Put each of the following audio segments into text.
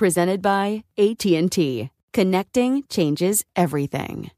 Presented by AT&T. Connecting changes everything.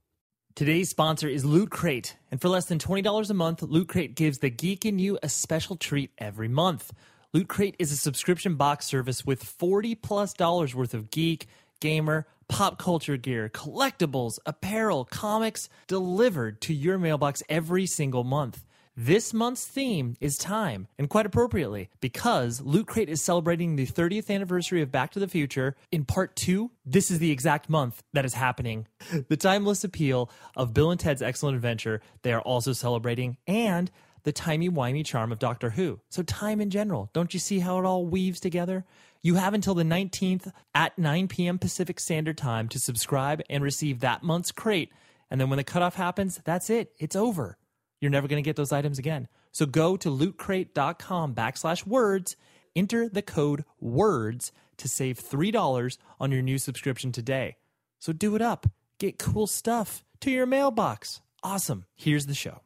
Today's sponsor is Loot Crate, and for less than $20 a month, Loot Crate gives the geek in you a special treat every month. Loot Crate is a subscription box service with 40 plus dollars worth of geek, gamer, pop culture gear, collectibles, apparel, comics delivered to your mailbox every single month. This month's theme is time, and quite appropriately, because Loot Crate is celebrating the 30th anniversary of Back to the Future. In part two, this is the exact month that is happening. The timeless appeal of Bill and Ted's Excellent Adventure, they are also celebrating, and the timey-wimey charm of Doctor Who. So time in general, don't you see how it all weaves together? You have until the 19th at 9 p.m. Pacific Standard Time to subscribe and receive that month's crate. And then when the cutoff happens, that's it. It's over. You're never going to get those items again. So go to lootcrate.com backslash words, enter the code WORDS to save $3 on your new subscription today. So do it up. Get cool stuff to your mailbox. Awesome. Here's the show.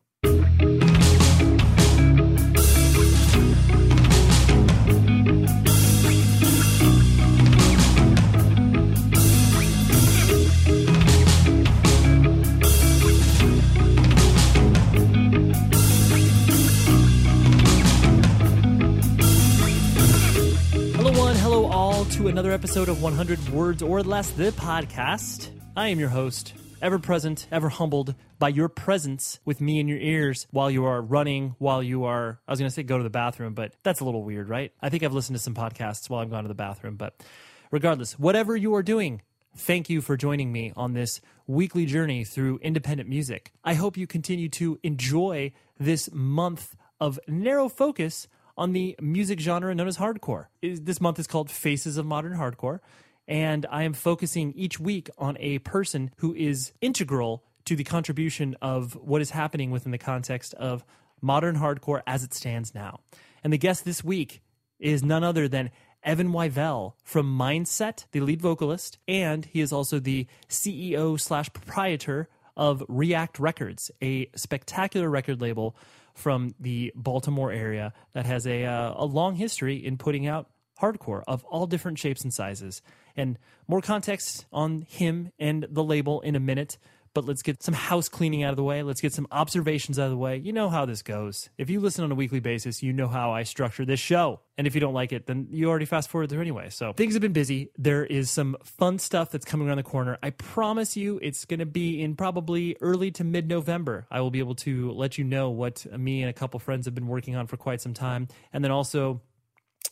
Another episode of 100 Words or Less, the podcast. I am your host, ever present, ever humbled by your presence with me in your ears while you are running, while you are, I was going to say go to the bathroom, but that's a little weird, right? I think I've listened to some podcasts while I've gone to the bathroom, but regardless, whatever you are doing, Thank you for joining me on this weekly journey through independent music. I hope you continue to enjoy this month of narrow focus on the music genre known as hardcore. This month is called Faces of Modern Hardcore, and I am focusing each week on a person who is integral to the contribution of what is happening within the context of modern hardcore as it stands now. And the guest this week is none other than Evan Wivell from Mindset, the lead vocalist, and he is also the CEO slash proprietor of React Records, a spectacular record label from the Baltimore area that has a, uh, a long history in putting out hardcore of all different shapes and sizes. And more context on him and the label in a minute. But let's get some house cleaning out of the way. Let's get some observations out of the way. You know how this goes. If you listen on a weekly basis, you know how I structure this show. And if you don't like it, then you already fast forward through anyway. So things have been busy. There is some fun stuff that's coming around the corner. I promise you it's going to be in probably early to mid November. I will be able to let you know what me and a couple friends have been working on for quite some time. And then also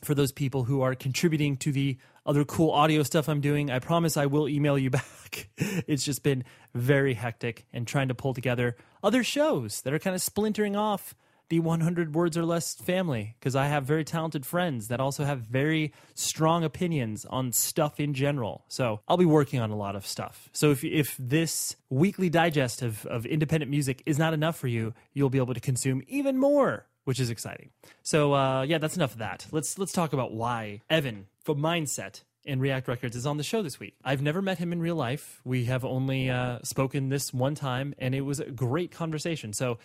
for those people who are contributing to the other cool audio stuff I'm doing, I promise I will email you back. it's just been very hectic and trying to pull together other shows that are kind of splintering off the 100 words or less family because I have very talented friends that also have very strong opinions on stuff in general. So I'll be working on a lot of stuff. So if, if this weekly digest of, of independent music is not enough for you, you'll be able to consume even more which is exciting. So uh, yeah, that's enough of that. Let's let's talk about why Evan from Mindset and React Records is on the show this week. I've never met him in real life. We have only uh, spoken this one time, and it was a great conversation. So,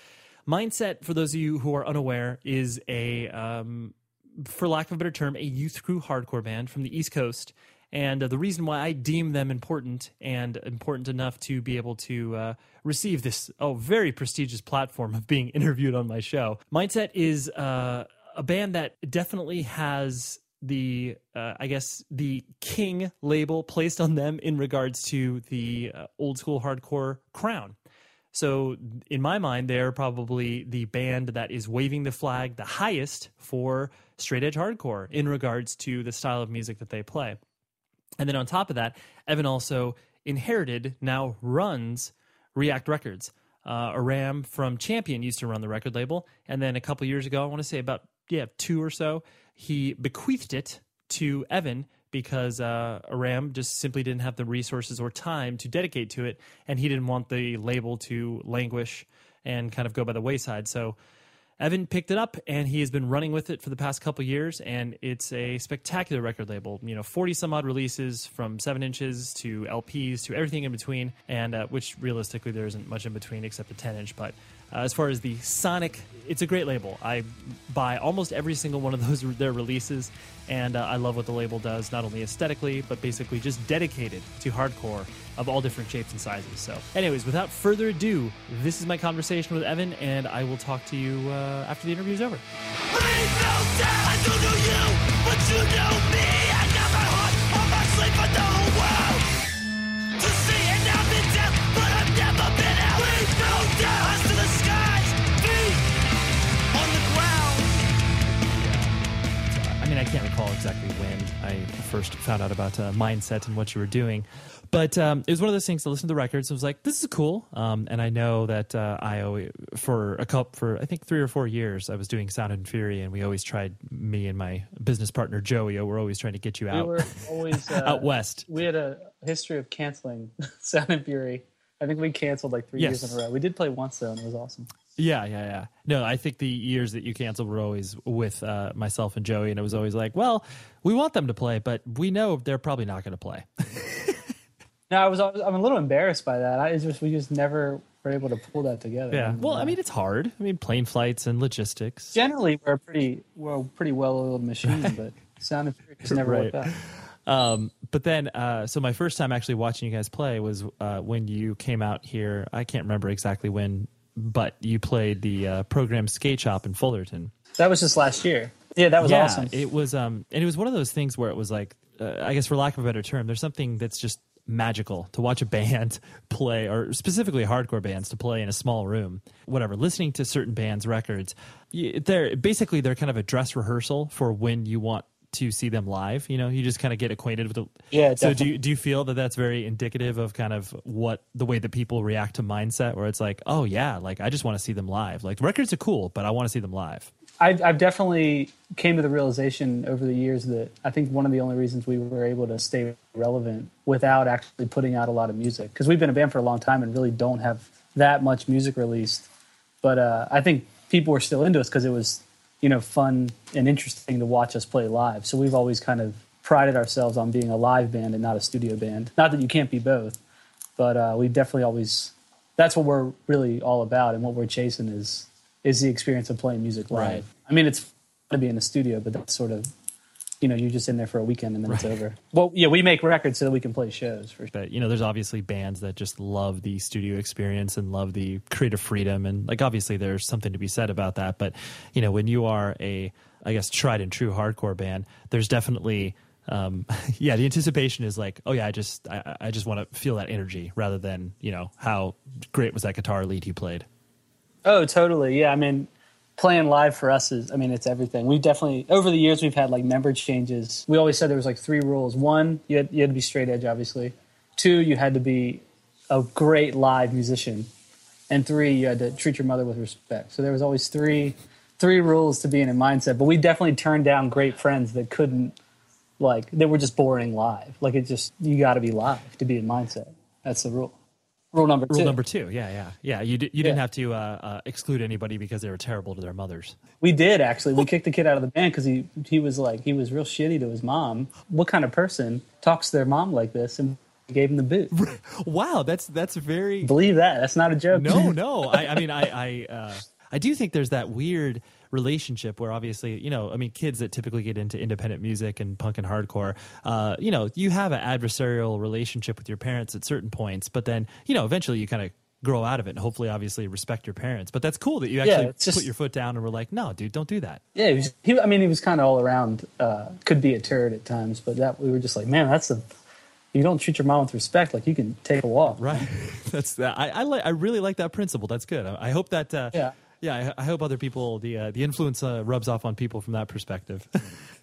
Mindset, for those of you who are unaware, is a, um, for lack of a better term, a youth crew hardcore band from the East Coast. And uh, the reason why I deem them important and important enough to be able to uh, receive this oh very prestigious platform of being interviewed on my show, Mindset is uh, a band that definitely has the uh, I guess the king label placed on them in regards to the uh, old school hardcore crown. So in my mind, they're probably the band that is waving the flag the highest for straight edge hardcore in regards to the style of music that they play. And then on top of that, Evan also inherited, now runs React Records. Uh, Aram from Champion used to run the record label, and then a couple years ago, I want to say about yeah two or so, he bequeathed it to Evan because uh, Aram just simply didn't have the resources or time to dedicate to it, and he didn't want the label to languish and kind of go by the wayside. So Evan picked it up and he has been running with it for the past couple years, and it's a spectacular record label. You know, 40 some odd releases from 7 inches to LPs to everything in between, and uh, which realistically there isn't much in between except the 10 inch. But uh, as far as the Sonic, it's a great label. I buy almost every single one of those their releases, and uh, I love what the label does, not only aesthetically, but basically just dedicated to hardcore of all different shapes and sizes. So, anyways, without further ado, this is my conversation with Evan, and I will talk to you uh, after the interview is over. I can't recall exactly when I first found out about uh, mindset and what you were doing, but um, it was one of those things to listen to the records. I was like, "This is cool," um, and I know that uh, I always, for a couple for I think three or four years I was doing Sound and Fury, and we always tried me and my business partner Joey. We're always trying to get you out. We were always uh, out west. We had a history of canceling Sound and Fury. I think we canceled like three years in a row. We did play once though, and it was awesome. Yeah, yeah, yeah. No, I think the years that you canceled were always with uh, myself and Joey, and it was always like, well, we want them to play, but we know they're probably not going to play. No, I was. always- I'm a little embarrassed by that. I it's just we just never were able to pull that together. yeah. Well, I mean, it's hard. I mean, plane flights and logistics. generally we're a pretty we're a pretty well-oiled machine, but Sound and Fury just never Right. worked out. Um, but then, uh, so my first time actually watching you guys play was uh, when you came out here. I can't remember exactly when, but you played the uh, Programme Skate Shop in Fullerton. That was just last year. Yeah, that was yeah, awesome. it was. Um, and it was one of those things where it was like, uh, I guess for lack of a better term, there's something that's just magical to watch a band play, or specifically hardcore bands to play in a small room. Whatever, listening to certain bands' records, they're basically they're kind of a dress rehearsal for when you want to see them live. You know, you just kind of get acquainted with the. Yeah, So do you, do you feel that that's very indicative of kind of what the way that people react to mindset, where it's like, oh yeah, like I just want to see them live. Like records are cool, but I want to see them live. I've, I've definitely came to the realization over the years that I think one of the only reasons we were able to stay relevant without actually putting out a lot of music because we've been a band for a long time and really don't have that much music released. But uh, I think people were still into us because it was, you know, fun and interesting to watch us play live. So we've always kind of prided ourselves on being a live band and not a studio band. Not that you can't be both, but uh, we definitely always. That's what we're really all about, and what we're chasing is is the experience of playing music live. Right. I mean, it's fun to be in the studio, but that's sort of, you know, you're just in there for a weekend and then it's over. Well, yeah, we make records so that we can play shows for sure. but you know there's obviously bands that just love the studio experience and love the creative freedom and like obviously there's something to be said about that but you know when you are a i guess tried and true hardcore band there's definitely um, yeah the anticipation is like oh yeah i just i, I just want to feel that energy rather than you know how great was that guitar lead you played Oh, totally. Yeah, I mean, playing live for us is, I mean, it's everything. We've definitely over the years we've had like member changes. We always said there was like three rules. One, you had, you had to be straight edge, obviously. Two, you had to be a great live musician, and three, you had to treat your mother with respect. So there was always three three rules to being in mindset. But we definitely turned down great friends that couldn't like that were just boring live. Like it just you got to be live to be in mindset. That's the rule. Rule number two. Rule number two. Yeah, yeah, yeah. You di- you didn't have to uh, uh, exclude anybody because they were terrible to their mothers. We did actually. We kicked the kid out of the band because he he was like he was real shitty to his mom. What kind of person talks to their mom like this? And gave him the boot. Wow, that's that's very Believe that? That's not a joke. no, no. I, I mean, I, I, uh, I do think there's that weird relationship where obviously, you know, I mean, kids that typically get into independent music and punk and hardcore, uh, you know, you have an adversarial relationship with your parents at certain points, but then, you know, eventually you kind of grow out of it and hopefully obviously respect your parents but that's cool that you actually it's just- put your foot down and were like no dude don't do that Yeah, he was, he, I mean, he was kind of all around. Uh, could be a turd at times, but that we were just like, man, that's a. You don't treat your mom with respect. Like you can take a walk. right that's that i i, like I really like that principle that's good i, I hope that uh, Yeah. Yeah I, I hope other people the uh, the influence uh, rubs off on people from that perspective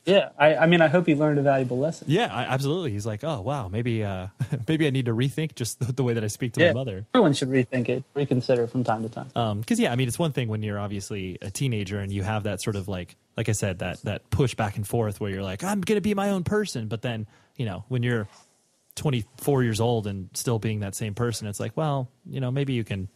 Yeah, I, I mean, I hope he learned a valuable lesson. Yeah, I, absolutely. He's like, oh wow, maybe uh, maybe I need to rethink just the, the way that I speak to Yeah, my mother. everyone should rethink it, reconsider from time to time. Because yeah, I mean, it's one thing when you're obviously a teenager and you have that sort of like, like I said, that that push back and forth where you're like, I'm gonna be my own person, but then you know when you're 24 years old and still being that same person, it's like, well, you know, maybe you can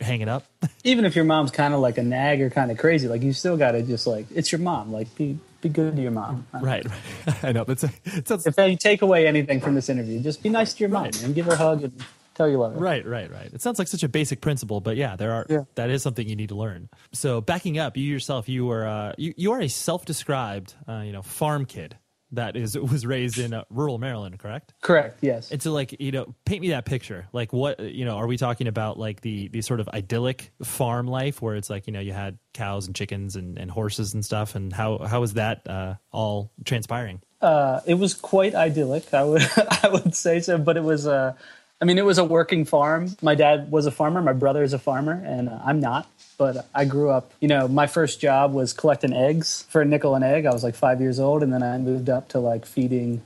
hang it up. Even if your mom's kind of like a nag or kind of crazy, like you still got to just like it's your mom. Like be be good to your mom. right, right. I know that's a, sounds If you take away anything from this interview, just be nice to your mom Right. and give her a hug and tell you love her. Right, right, right. It sounds like such a basic principle, but yeah, there are Yeah. that is something you need to learn. So backing up, you yourself, you were uh, you you are a self-described uh, you know farm kid that is was raised in uh, rural Maryland, correct? Correct. Yes. And so, like, you know, paint me that picture. Like, what, you know, are we talking about like the the sort of idyllic farm life where it's like, you know, you had cows and chickens and, and horses and stuff, and how how was that uh, all transpiring? Uh, it was quite idyllic. I would I would say so, but it was uh, I mean, it was a working farm. My dad was a farmer. My brother is a farmer, and uh, I'm not. But I grew up. You know, my first job was collecting eggs for a nickel an egg. I was like five years old, and then I moved up to like feeding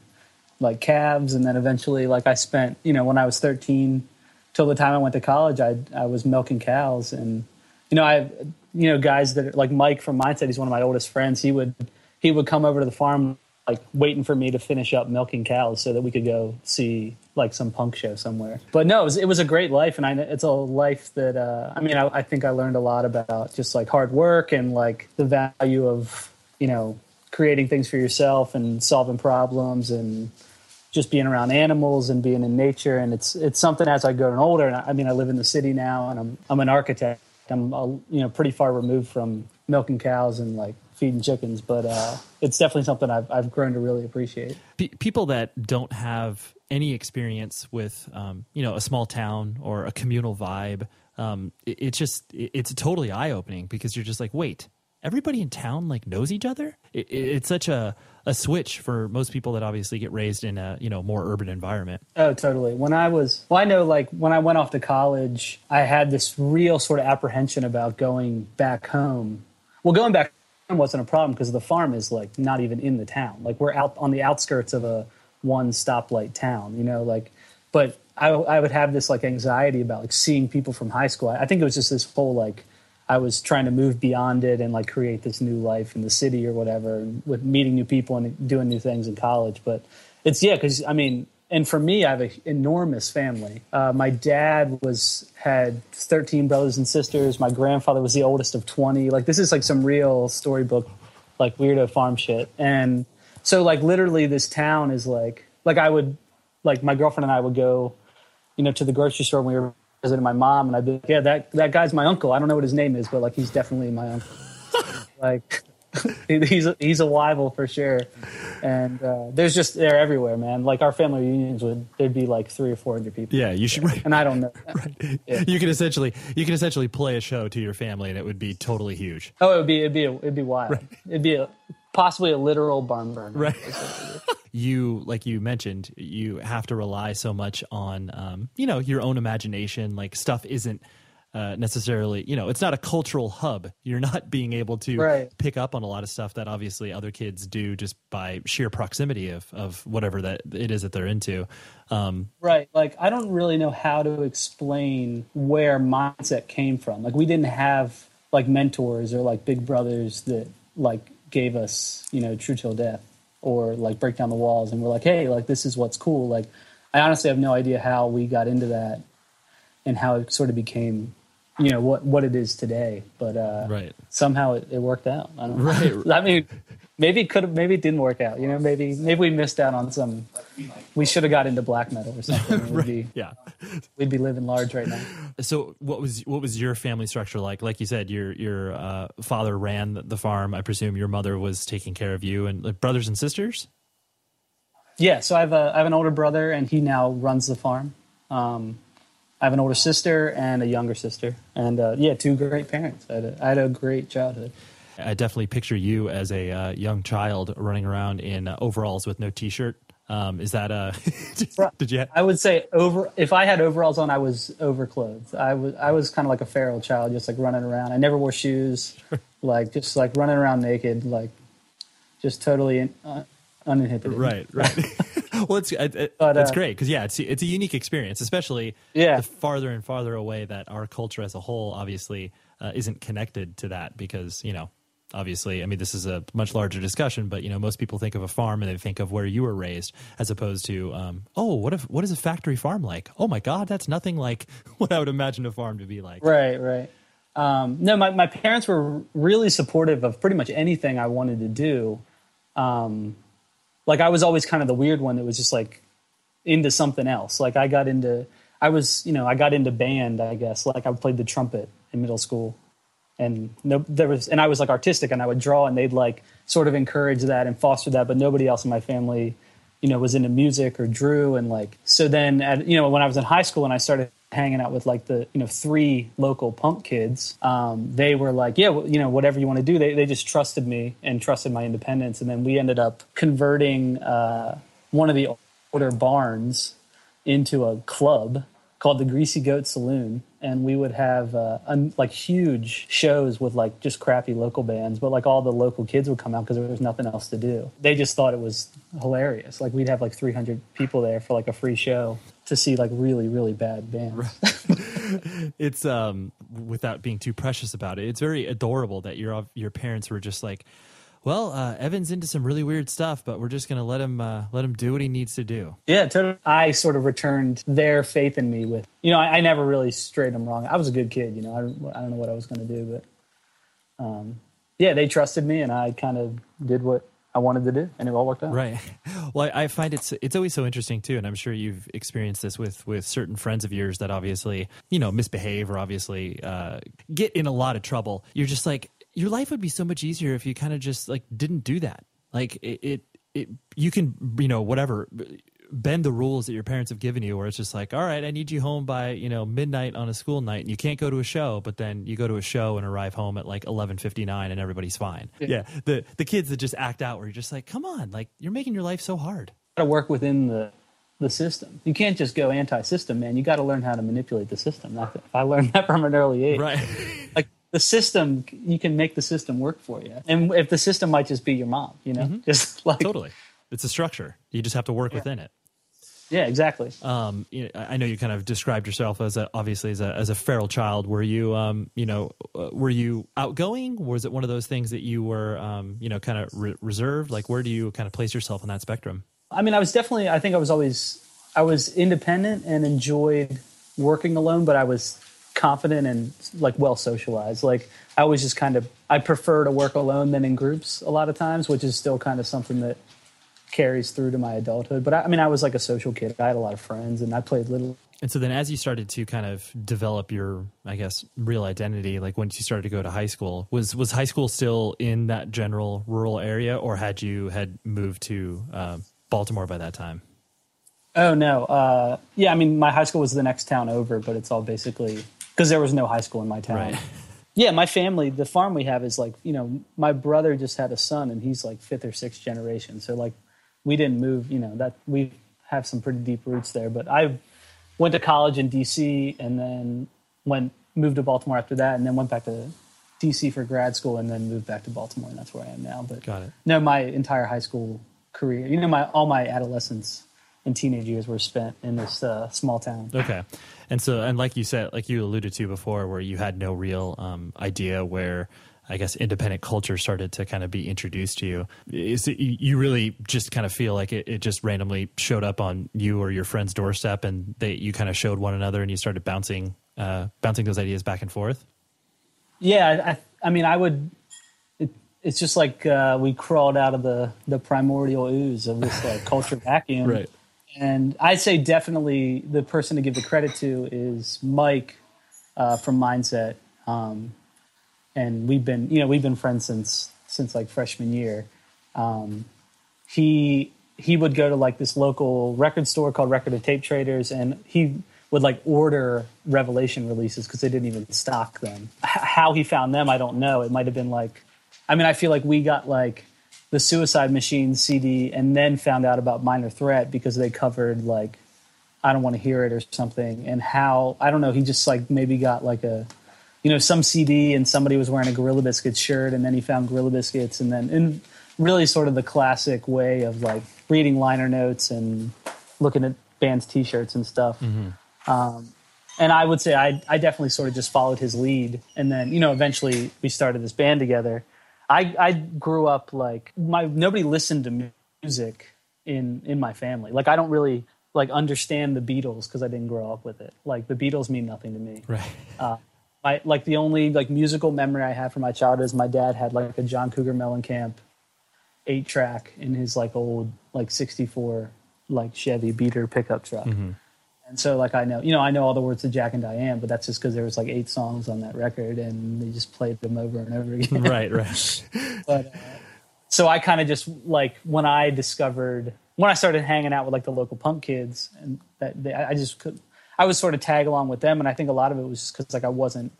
like calves, and then eventually, like I spent. You know, when I was 13 till the time I went to college, I I was milking cows, and you know, I you know guys that are, like Mike from Mindset. He's one of my oldest friends. He would he would come over to the farm like waiting for me to finish up milking cows so that we could go see like some punk show somewhere. But no, it was, it was a great life, and I it's a life that uh, I mean I, I think I learned a lot about just like hard work and like the value of you know creating things for yourself and solving problems and just being around animals and being in nature and it's it's something as I grow older and I, I mean I live in the city now and I'm I'm an architect I'm uh, you know pretty far removed from milking cows and like feeding chickens but uh, it's definitely something I've I've grown to really appreciate Pe- people that don't have any experience with, um, you know, a small town or a communal vibe, um, it, it's just it, it's totally eye opening because you're just like, wait, everybody in town like knows each other. It, it, it's such a a switch for most people that obviously get raised in a you know more urban environment. Oh, totally. When I was, well, I know like when I went off to college, I had this real sort of apprehension about going back home. Well, going back wasn't a problem because the farm is like not even in the town. Like we're out on the outskirts of a one stoplight town, you know, like, but I, I would have this like anxiety about like seeing people from high school. I, I think it was just this whole like, I was trying to move beyond it and like create this new life in the city or whatever, with meeting new people and doing new things in college. But it's yeah, because I mean, and for me, I have an enormous family. Uh, my dad was had thirteen brothers and sisters. My grandfather was the oldest of twenty. Like this is like some real storybook, like weirdo farm shit. And so like literally, this town is like like I would like my girlfriend and I would go, you know, to the grocery store when we were visiting my mom, and I'd be like, yeah, that that guy's my uncle. I don't know what his name is, but like he's definitely my uncle. like he's a, he's a rival for sure. And uh, there's just they're everywhere, man. Like our family reunions would there'd be like three or four hundred people. Yeah, you should. Right. And I don't know. Yeah. You can essentially you can essentially play a show to your family and it would be totally huge. Oh, it would be it'd be it'd be wild. It'd be a, possibly a literal barn burner. Right. you like you mentioned you have to rely so much on um, you know your own imagination like stuff isn't uh, necessarily you know it's not a cultural hub you're not being able to Right. pick up on a lot of stuff that obviously other kids do just by sheer proximity of of whatever that it is that they're into um, Right. Like I don't really know how to explain where mindset came from. Like we didn't have like mentors or like big brothers that like gave us, you know, true till death or like break down the walls and we're like, hey, like this is what's cool. Like I honestly have no idea how we got into that. and how it sort of became, you know, what what it is today. But uh, Right. somehow it, it worked out. I don't know. Right. I mean, maybe it could have, maybe it didn't work out. You know, maybe maybe we missed out on some. We should have got into black metal or something. We'd be Yeah. we'd be living large right now. So what was what was your family structure like? Like you said, your your uh, father ran the- the farm. I presume your mother was taking care of you and like, brothers and sisters. Yeah, so I have a I have an older brother, and he now runs the farm. Um, I have an older sister and a younger sister, and uh, yeah, two great parents. I had a, I had a great childhood. I definitely picture you as a uh, young child running around in uh, overalls with no t-shirt. Um, is that uh? did you? I would say over if I had overalls on, I was overclothed. I was I was kind of like a feral child, just like running around. I never wore shoes, like just like running around naked, like just totally in, uh, uninhibited. Right, right. well, it's it, it- But, it's uh, great because yeah, it's it's a unique experience, especially Yeah. the farther and farther away that our culture as a whole obviously uh, isn't connected to that because you know obviously i mean this is a much larger discussion but you know most people think of a farm and they think of where you were raised as opposed to um, oh what if what is a factory farm like oh my god that's nothing like what i would imagine a farm to be like Right, right. Um, no, my, my parents were really supportive of pretty much anything I wanted to do. Um, like I was always kind of the weird one that was just like into something else. Like I got into, I was, you know, I got into band, I guess. Like I played the trumpet in middle school, and no, there was, and I was like artistic, and I would draw, and they'd like sort of encourage that and foster that, but nobody else in my family, you know, was into music or drew, and like so. Then, at, you know, when I was in high school and I started hanging out with like the you know three local punk kids, um, they were like, yeah, well, you know, whatever you want to do. They they just trusted me and trusted my independence, and then we ended up converting uh, one of the older barns into a club called the Greasy Goat Saloon, and we would have uh, un- like huge shows with like just crappy local bands, but like all the local kids would come out because there was nothing else to do. They just thought it was hilarious. Like we'd have like 300 people there for like a free show to see like really really bad bands. it's um without being too precious about it it's very adorable that your your parents were just like well uh, evan's into some really weird stuff but we're just gonna let him uh, let him do what he needs to do Yeah, totally. I sort of returned their faith in me with, you know, I, I never really strayed them wrong. I was a good kid, you know. I, don't- I don't know what I was going to do, but um, yeah, they trusted me, and I kind of did what I wanted to do, and it all worked out. right well I, I find it's it's always so interesting too and i'm sure you've experienced this with with certain friends of yours that obviously you know misbehave or obviously uh, get in a lot of trouble you're just like your life would be so much easier if you kind of just like didn't do that like it, it it you can you know whatever bend the rules that your parents have given you where it's just like all right i need you home by you know midnight on a school night and you can't go to a show but then you go to a show and arrive home at like 11:59 and everybody's fine yeah. the the kids that just act out where you're just like come on like you're making your life so hard got to work within the the system. You can't just go anti-system, man. You got to learn how to manipulate the system. I learned that from an early age. right Like the system, you can make the system work for you. And if the system might just be your mom, you know, just like totally it's a structure you just have to work within it yeah, exactly. um, you know, I I know you kind of described yourself as a, obviously as a, as a feral child. Were you, um, you know, uh, were you outgoing? Was it one of those things that you were, um, you know, kind of re- reserved? Like, where do you kind of place yourself on that spectrum? I mean, I was definitely. I think I was always. I was independent and enjoyed working alone, but I was confident and like well socialized. Like I was just kind of. I prefer to work alone than in groups a lot of times, which is still kind of something that carries through to my adulthood. But I, I mean, I was like a social kid. I had a lot of friends, and I played little. And so then, as you started to kind of develop your, I guess, real identity, like once you started to go to high school, was was high school still in that general rural area, or had you had moved to uh, Baltimore by that time? Oh no, uh, yeah. I mean, my high school was the next town over, but it's all basically because there was no high school in my town. Right. Yeah, my family, the farm we have is like, you know, my brother just had a son and he's like fifth or sixth generation. So like we didn't move, you know, that we have some pretty deep roots there. But I went to college in DC and then went moved to Baltimore after that and then went back to DC for grad school and then moved back to Baltimore and that's where I am now. But Got it. no, my entire high school career, you know, my all my adolescence and teenage years were spent in this uh, small town. Okay. And so, and like you said, like you alluded to before, where you had no real um, idea where I guess independent culture started to kind of be introduced to you. Is it, you really just kind of feel like it, it just randomly showed up on you or your friend's doorstep, and they you kind of showed one another, and you started bouncing uh, bouncing those ideas back and forth? Yeah, I, I mean, I would. It, it's just like uh, we crawled out of the the primordial ooze of this like culture vacuum, Right. And I'd say definitely the person to give the credit to is Mike uh, from Mindset, um, and we've been you know we've been friends since since like freshman year. Um, he he would go to like this local record store called Record and Tape Traders, and he would like order Revelation releases because they didn't even stock them. H- how he found them, I don't know. It might have been like, I mean, I feel like we got like the Suicide Machine CD and then found out about Minor Threat because they covered like I don't want to hear it or something. And how I don't know, he just like maybe got like a you know some CD and somebody was wearing a Gorilla Biscuits shirt and then he found Gorilla Biscuits and then in really sort of the classic way of like reading liner notes and looking at bands T-shirts and stuff. Um, and I would say I, I definitely sort of just followed his lead. And then, you know, eventually we started this band together. I, I grew up like my nobody listened to music in in my family. Like I don't really like understand the Beatles because I didn't grow up with it. Like the Beatles mean nothing to me. Right. Uh, my like the only like musical memory I have from my childhood is my dad had like a John Cougar Mellencamp eight track in his like old like sixty four like Chevy beater pickup truck. Mm-hmm. And so like I know you know I know all the words to Jack and Diane, but that's just because there was like eight songs on that record and they just played them over and over again. right. Right. but uh, so I kind of just like when I discovered when I started hanging out with like the local punk kids and that they, I just could I was sort of tag along with them and I think a lot of it was just because like I wasn't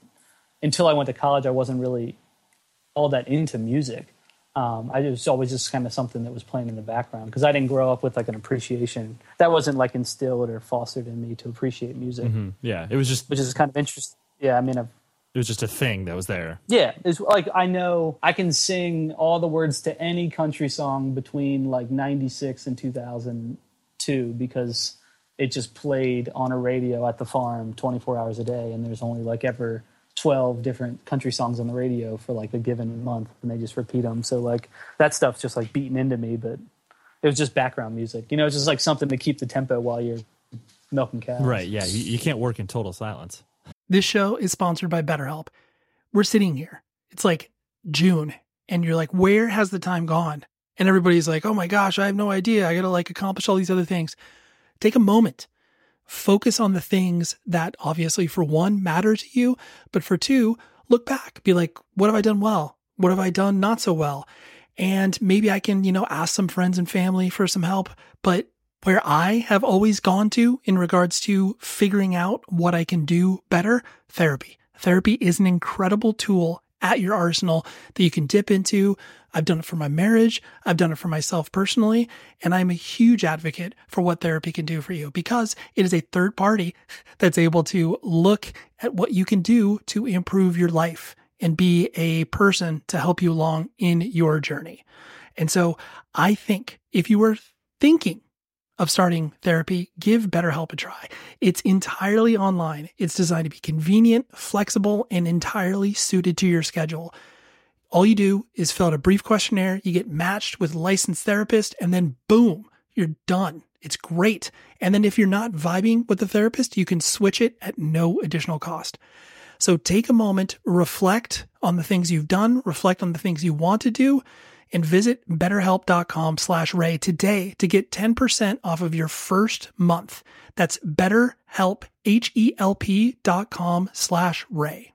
until I went to college I wasn't really all that into music. Um, I it was always just kind of something that was playing in the background because I didn't grow up with like an appreciation that wasn't like instilled or fostered in me to appreciate music, Yeah. It was just which is kind of interesting. Yeah, I mean, I've it was just a thing that was there. yeah, it's like I know I can sing all the words to any country song between like 96 and 2002 because it just played on a radio at the farm 24 hours a day and there's only like ever 12 different country songs on the radio for like a given month and they just repeat them. So like that stuff's just like beaten into me, but it was just background music. You know, it's just like something to keep the tempo while you're milking cows. Right. Yeah. You, you can't work in total silence. This show is sponsored by BetterHelp. We're sitting here. It's like June, and you're like, where has the time gone? And everybody's like, oh my gosh, I have no idea. I got to like accomplish all these other things. Take a moment. Focus on the things that obviously, for one, matter to you, but for two, look back. Be like, what have I done well? What have I done not so well? And maybe I can, you know, ask some friends and family for some help. But where I have always gone to in regards to figuring out what I can do better, therapy. Therapy is an incredible tool at your arsenal that you can dip into. I've done it for my marriage. I've done it for myself personally. And I'm a huge advocate for what therapy can do for you because it is a third party that's able to look at what you can do to improve your life and be a person to help you along in your journey. And so I think if you were thinking of starting therapy, give BetterHelp a try. It's entirely online. It's designed to be convenient, flexible, and entirely suited to your schedule. All you do is fill out a brief questionnaire, you get matched with licensed therapist, and then boom, you're done. It's great. And then if you're not vibing with the therapist, you can switch it at no additional cost. So take a moment, reflect on the things you've done, reflect on the things you want to do, and visit betterhelp.com slash ray today to get 10% off of your first month. That's betterhelp, H-E-L-P dot com slash ray.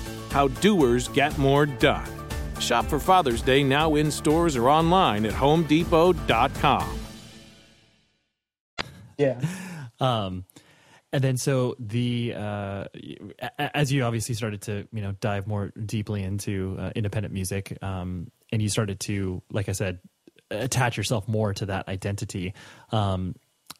How doers get more done. Shop for Father's Day now in stores or online at homedepot.com. Yeah. Um, and then so the uh, as you obviously started to you know dive more deeply into uh, independent music, um, and you started to like I said attach yourself more to that identity. Um,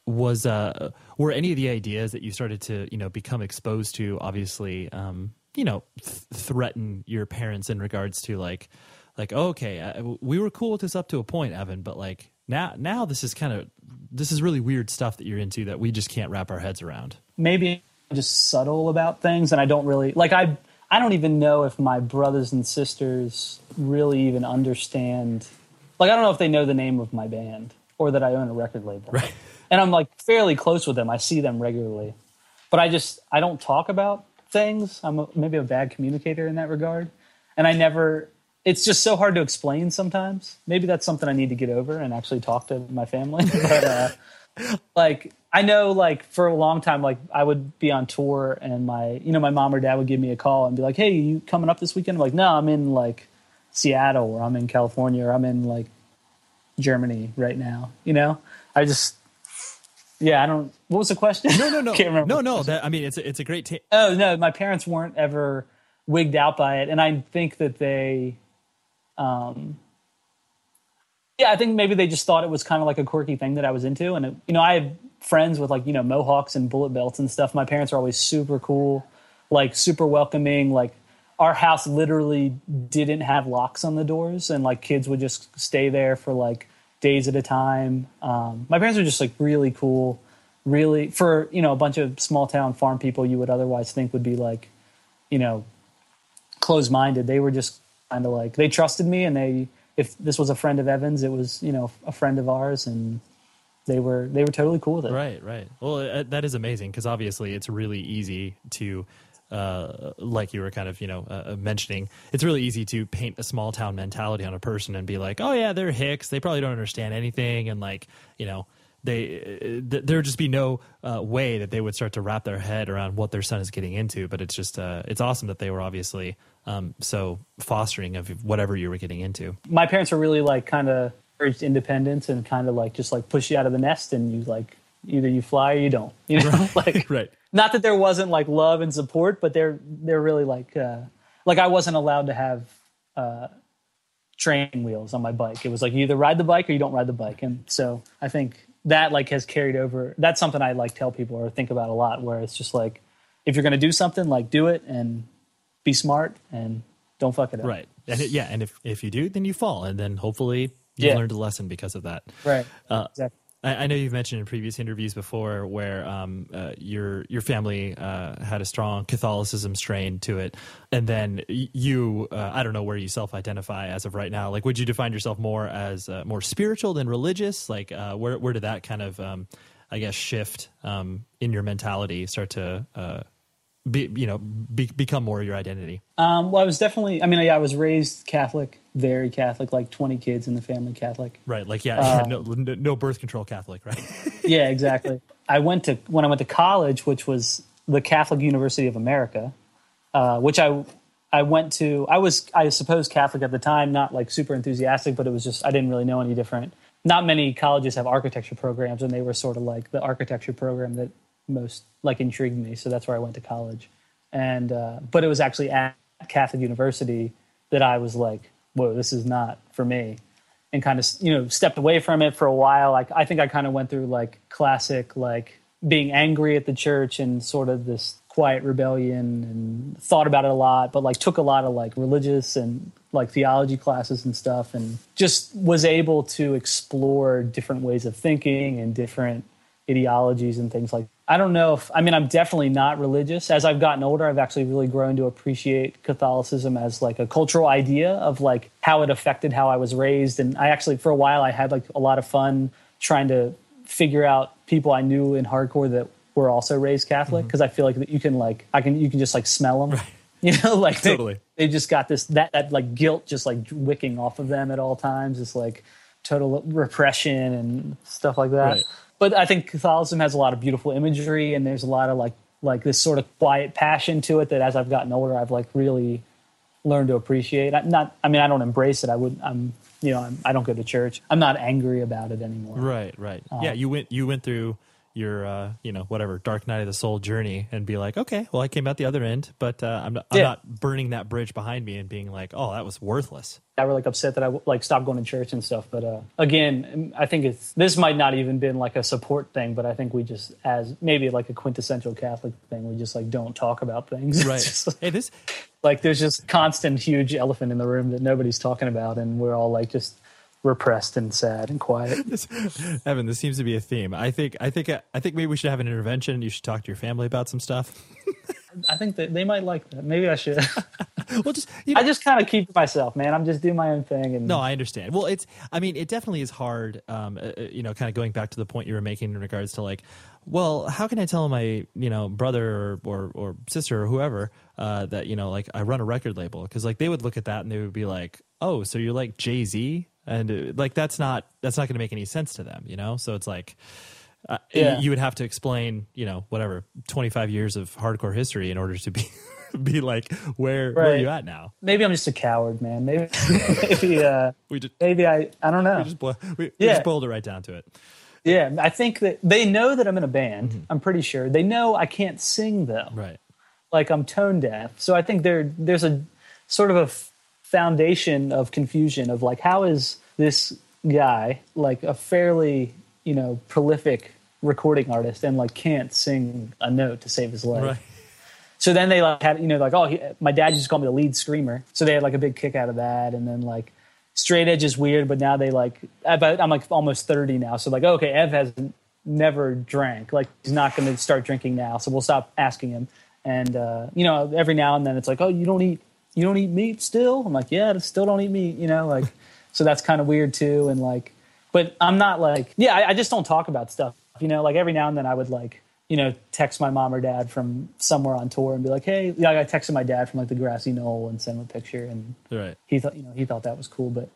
was uh, were any of the ideas that you started to you know become exposed to obviously um, you know th- threaten your parents in regards to like like oh, okay uh, we were cool with this up to a point Evan but like now now this is kind of this is really weird stuff that you're into that we just can't wrap our heads around maybe I'm just subtle about things and I don't really like I I don't even know if my brothers and sisters really even understand like I don't know if they know the name of my band or that I own a record label. Right. And I'm like fairly close with them. I see them regularly. But I just I don't talk about things. I'm a, maybe a bad communicator in that regard. And I never it's just so hard to explain sometimes. Maybe that's something I need to get over and actually talk to my family. but uh like I know like for a long time like I would be on tour and my you know my mom or dad would give me a call and be like, "Hey, you coming up this weekend?" I'm like, "No, I'm in like Seattle or I'm in California or I'm in like Germany right now." You know? I just yeah, I don't What was the question? no no no Can't remember. no no that I mean it's a, it's a great ta- Oh no, my parents weren't ever wigged out by it, and I think that they, um, yeah, I think maybe they just thought it was kind of like a quirky thing that I was into, and it, you know, I have friends with like you know mohawks and bullet belts and stuff. My parents are always super cool, like super welcoming. Like our house literally didn't have locks on the doors, and like kids would just stay there for like days at a time. Um, my parents are just like really cool, really for you know a bunch of small town farm people you would otherwise think would be like, you know, closed minded. They were just kind of like they trusted me, and they if this was a friend of Evans, it was you know a friend of ours, and they were they were totally cool with it. Right, right. Well, uh, that is amazing because obviously it's really easy to, uh, like you were kind of you know uh, mentioning, it's really easy to paint a small town mentality on a person and be like, oh yeah, they're hicks. They probably don't understand anything, and like you know. They uh, th- there would just be no uh, way that they would start to wrap their head around what their son is getting into. But it's just uh, it's awesome that they were obviously um, so fostering of whatever you were getting into. my parents were really like kind of urged independence and kind of like just like push you out of the nest and you like either you fly or you don't you know like Right. Not that there wasn't like love and support but they're they're really like uh like i wasn't allowed to have uh training wheels on my bike it was like you either ride the bike or you don't ride the bike and so i think that like has carried over that's something i like tell people or think about a lot where it's just like if you're going to do something like do it and be smart and don't fuck it up Right. And it, yeah, and if if you do, then you fall, and then hopefully you Yeah. learned a lesson because of that. right Uh, exactly I, I know you've mentioned in previous interviews before where um, uh, your your family uh, had a strong Catholicism strain to it, and then you uh, I don't know where you self identify as of right now. Like, would you define yourself more as uh, more spiritual than religious? Like, uh, where where did that kind of um, I guess shift um, in your mentality start to uh, be you know be, become more of your identity? Um, well, I was definitely. I mean, yeah, I was raised Catholic, very Catholic, like twenty kids in the family Catholic. Right. Like, yeah, Uh, no, no no birth control Catholic, right? Yeah, exactly. I went to when I went to college, which was the Catholic University of America, uh, which I I went to. I was I suppose Catholic at the time, not like super enthusiastic, but it was just I didn't really know any different. Not many colleges have architecture programs, and they were sort of like the architecture program that most like intrigued me. So that's where I went to college, and uh, but it was actually at Catholic University that I was like, whoa, this is not for me and kind of you know stepped away from it for a while. Like i think i kind of went through like classic like being angry at the church and sort of this quiet rebellion and thought about it a lot, but like took a lot of like religious and like theology classes and stuff and just was able to explore different ways of thinking and different ideologies and things like I don't know if I mean I'm definitely not religious. As I've gotten older, I've actually really grown to appreciate Catholicism as like a cultural idea of like how it affected how I was raised and I actually for a while I had like a lot of fun trying to figure out people I knew in hardcore that were also raised Catholic mm-hmm. because I feel like that you can like I can you can just like smell them. Right. You know, like they- Totally. they just got this that that like guilt just like wicking off of them at all times. It's like total repression and stuff like that. Right. But I think Catholicism has a lot of beautiful imagery and there's a lot of like like this sort of quiet passion to it that as I've gotten older I've like really learned to appreciate. I'm not I mean I don't embrace it. I would I'm you know I'm, I don't go to church. I'm not angry about it anymore. Right, right. Uh, yeah, you went you went through your uh, you know whatever dark night of the soul journey and be like, okay, well I came out the other end, but uh, I'm not, I'm Yeah. not burning that bridge behind me and being like, oh, that was worthless. I were like upset that I like stopped going to church and stuff. But uh, again, I think it's this might not even been like a support thing, but I think we just as maybe like a quintessential Catholic thing, we just like don't talk about things. Right. just, hey, this like there's just constant huge elephant in the room that nobody's talking about, and we're all like just repressed and sad and quiet. Evan, this seems to be a theme. I think I think I think maybe we should have an intervention. You should talk to your family about some stuff. I think that they might like that. Maybe I should. well, just I just kind of keep to myself, man. I'm just doing my own thing, and No, I understand. Well, it's. I mean, it definitely is hard. Um, uh, uh, you know, kind of going back to the point you were making in regards to like, well, how can I tell my you know brother or or, or sister or whoever uh, that you know like I run a record label because like they would look at that and they would be like, oh, so you're like Jay Z, and uh, like that's not that's not going to make any sense to them, you know. So it's like. Uh, Yeah. you would have to explain, you know, whatever, 25 years of hardcore history in order to be be like, where where are you at now? maybe I'm just a coward, man. Maybe, maybe, uh, We just maybe I, I don't know. we just, blo- we, we just boiled it right down to it. Yeah, I think that they know that I'm in a band. I'm pretty sure they know I can't sing though. Right. Like I'm tone deaf, so I think there there's a sort of a foundation of confusion of like how is this guy like a fairly you know prolific recording artist and like can't sing a note to save his life. Right. So then they like had you know like oh he, my dad used to call me the lead screamer. So they had like a big kick out of that, and then like straight edge is weird, but now they like I'm like almost thirty now. So like okay, Ev has never drank. Like he's not going to start drinking now. So we'll stop asking him. And uh, you know every now and then it's like oh you don't eat you don't eat meat still. I'm like yeah I still don't eat meat. You know like so that's kind of weird too. And like but I'm not like yeah I, I just don't talk about stuff. You know like every now and then I would like you know, text my mom or dad from somewhere on tour and be like, "Hey," yeah, I texted my dad from like the grassy knoll and sent him a picture, and Right. he thought, you know, he thought that was cool. But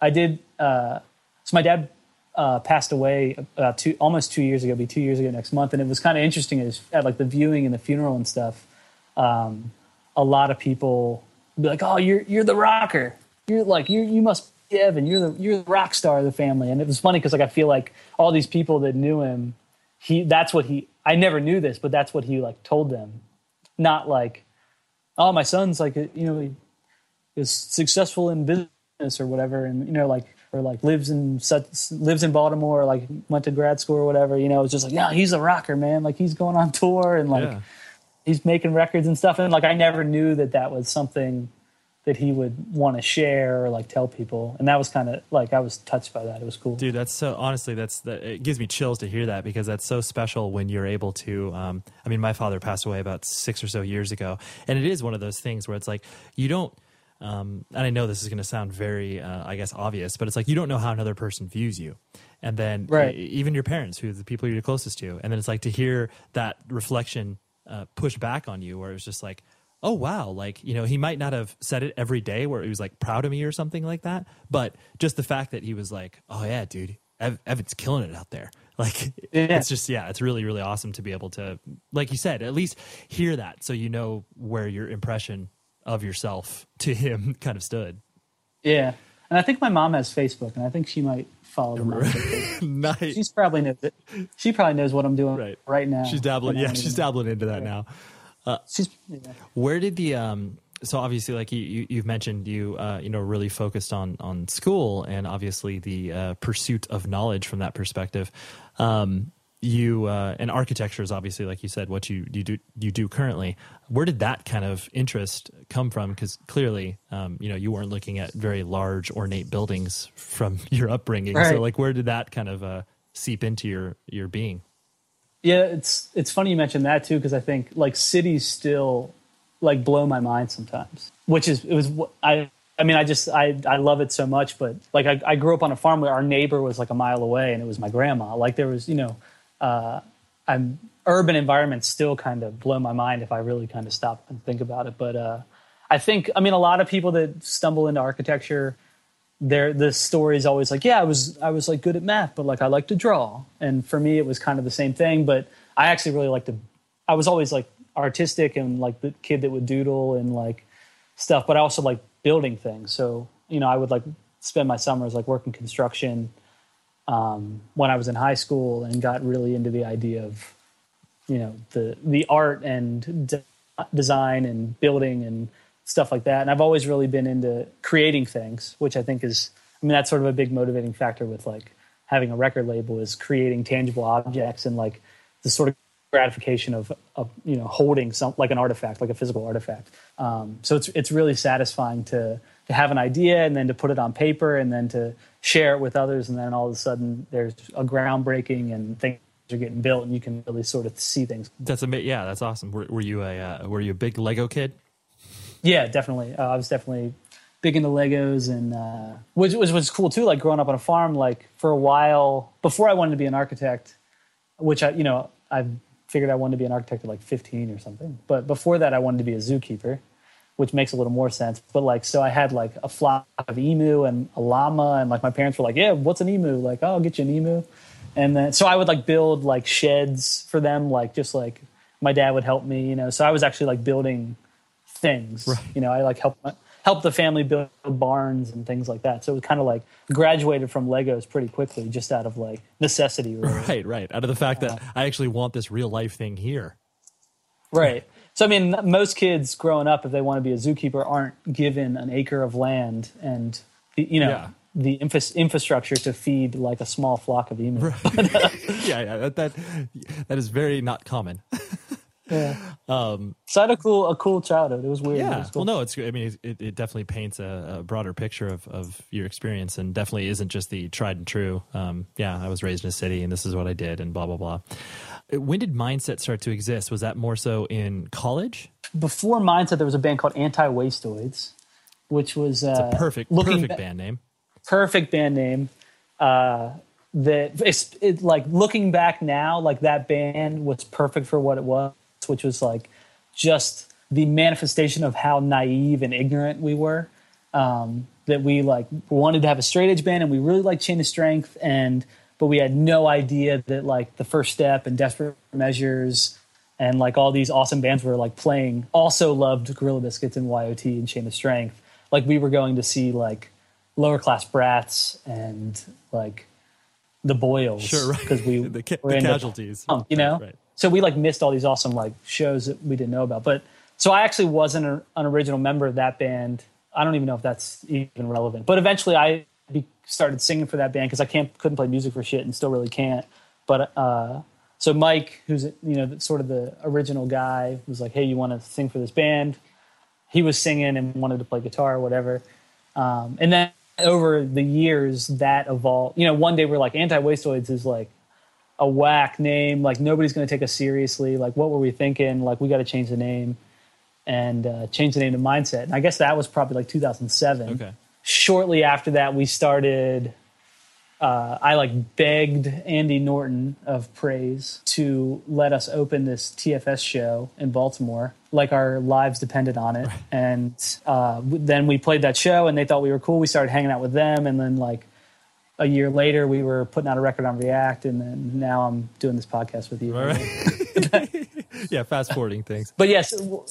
I did. Uh, so my dad uh, passed away about two, almost two years ago. Be two years ago next month, and it was kind of interesting. Is at like the viewing and the funeral and stuff. Um, a lot of people be like, "Oh, you're you're the rocker. You're like you you must be Evan. You're the you're the rock star of the family." And it was funny because like I feel like all these people that knew him, he that's what he. I never knew this, but that's what he like told them. Not like, "Oh, my son's like uh, you know he is successful in business or whatever," and you know like or like lives in such lives in Baltimore, or like went to grad school or whatever. You know, it's just like, yeah, he's a rocker, man. Like he's going on tour and like Yeah. He's making records and stuff. And like I never knew that that was something that he would want to share or like tell people. And that was kind of like I was touched by that. It was cool. Dude, that's so honestly, that's that. It gives me chills to hear that because that's so special when you're able to. Um, I mean, my father passed away about six or so years ago, and it is one of those things where it's like you don't. Um, and I know this is going to sound very, uh, I guess, obvious, but it's like you don't know how another person views you, and then Right. even your parents, who are the people you're closest to, and then it's like to hear that reflection uh, push back on you, where it was just like, oh wow, like you know, he might not have said it every day, where he was like proud of me or something like that, but just the fact that he was like, oh yeah, dude, Ev- Evan's killing it out there. Like Yeah. it's just yeah, it's really really awesome to be able to, like you said, at least hear that, so you know where your impression of yourself to him kind of stood. Yeah. And I think my mom has Facebook and I think she might follow them. Facebook. nice. She's probably knows it. She probably knows what I'm doing Right. right, now. She's dabbling. Yeah, she's dabbling into that now. She's yeah. Where did the um? So obviously, like you, you you've mentioned, you uh, you know, really focused on on school and obviously the uh, pursuit of knowledge from that perspective. Um, you uh, and architecture is obviously, like you said, what you you do you do currently. Where did that kind of interest come from? Because clearly, um, you know, you weren't looking at very large, ornate buildings from your upbringing. Right. So, like, where did that kind of uh, seep into your your being? Yeah, it's it's funny you mentioned that too because I think like cities still like blow my mind sometimes. Which is it was I I mean I just I I love it so much, but like I, I grew up on a farm where our neighbor was like a mile away and it was my grandma. Like there was you know, uh, I'm urban environments still kind of blow my mind if I really kind of stop and think about it. But uh, I think I mean a lot of people that stumble into architecture there the story is always like yeah i was i was like good at math but like i like to draw and for me it was kind of the same thing but i actually really like to i was always like artistic and like the kid that would doodle and like stuff but i also like building things so you know i would like spend my summers like working construction um, when i was in high school and got really into the idea of you know the the art and de- design and building and stuff like that. And I've always really been into creating things, which I think is, I mean, that's sort of a big motivating factor with like having a record label is creating tangible objects and like the sort of gratification of, of you know, holding some, like an artifact, like a physical artifact. Um, so it's, it's really satisfying to, to have an idea and then to put it on paper and then to share it with others. And then all of a sudden there's a groundbreaking and things are getting built and you can really sort of see things. That's ama- Yeah, that's awesome. Were, were you a uh, were you a big Lego kid? Yeah, definitely. Uh, I was definitely big into Legos, and uh, which was was cool too. Like growing up on a farm, like for a while before I wanted to be an architect, which I you know I figured I wanted to be an architect at like 15 or something. But before that, I wanted to be a zookeeper, which makes a little more sense. But like, so I had like a flock of emu and a llama, and like my parents were like, "Yeah, what's an emu?" Like, "Oh, I'll get you an emu." And then so I would like build like sheds for them, like just like my dad would help me, you know. So I was actually like building things. right. You know, I like help help the family build barns and things like that. So it was kind of like graduated from Legos pretty quickly, just out of like necessity. Really. Right, right. Out of the fact that I actually want this real life thing here. Right. So I mean, most kids growing up, if they want to be a zookeeper, aren't given an acre of land and the, you know Yeah. the infra- infrastructure to feed like a small flock of emu. yeah, yeah. That that that is very not common. Yeah. Um, so I had a cool a cool childhood. It was weird. Yeah. was cool. Well, no, it's. I mean, it, it definitely paints a, a broader picture of, of your experience, and definitely isn't just the tried and true. Um, yeah, I was raised in a city, and this is what I did, and blah blah blah. When did mindset start to exist? Was that more so in college? Before Mindset, there was a band called Anti Wastoids, which was uh, a perfect, looking perfect ba- band name. perfect band name. Uh, that it's it, like looking back now, like that band was perfect for what it was, which was like just the manifestation of how naive and ignorant we were. Um, that we like wanted to have a straight edge band, and we really liked Chain of Strength, and but we had no idea that like the first step and Desperate Measures and like all these awesome bands were like playing. Also loved Gorilla Biscuits and YOT and Chain of Strength. Like we were going to see like lower class brats and like the boils Sure, right. because we The ca- were the casualties. punk, you know Right, right. so we like missed all these awesome like shows that we didn't know about but so i actually wasn't an original member of that band i don't even know if that's even relevant but eventually i be, started singing for that band because i can't couldn't play music for shit and still really can't but uh so mike who's you know sort of the original guy was like hey you want to sing for this band he was singing and wanted to play guitar or whatever. Um, and then over the years, that evolved. You know, one day we're like, anti wastoids is like a whack name. Like, nobody's going to take us seriously. Like, what were we thinking? Like, we got to change the name and uh, change the name to Mindset. And I guess that was probably like 2007. Okay. Shortly after that, we started. Uh, I like begged Andy Norton of Praise to let us open this TFS show in Baltimore, like our lives depended on it. And uh, w- then we played that show, and they thought we were cool. We started hanging out with them, and then like a year later, we were putting out a record on React, and then now I'm doing this podcast with you. Right. yeah, fast forwarding things. But yes,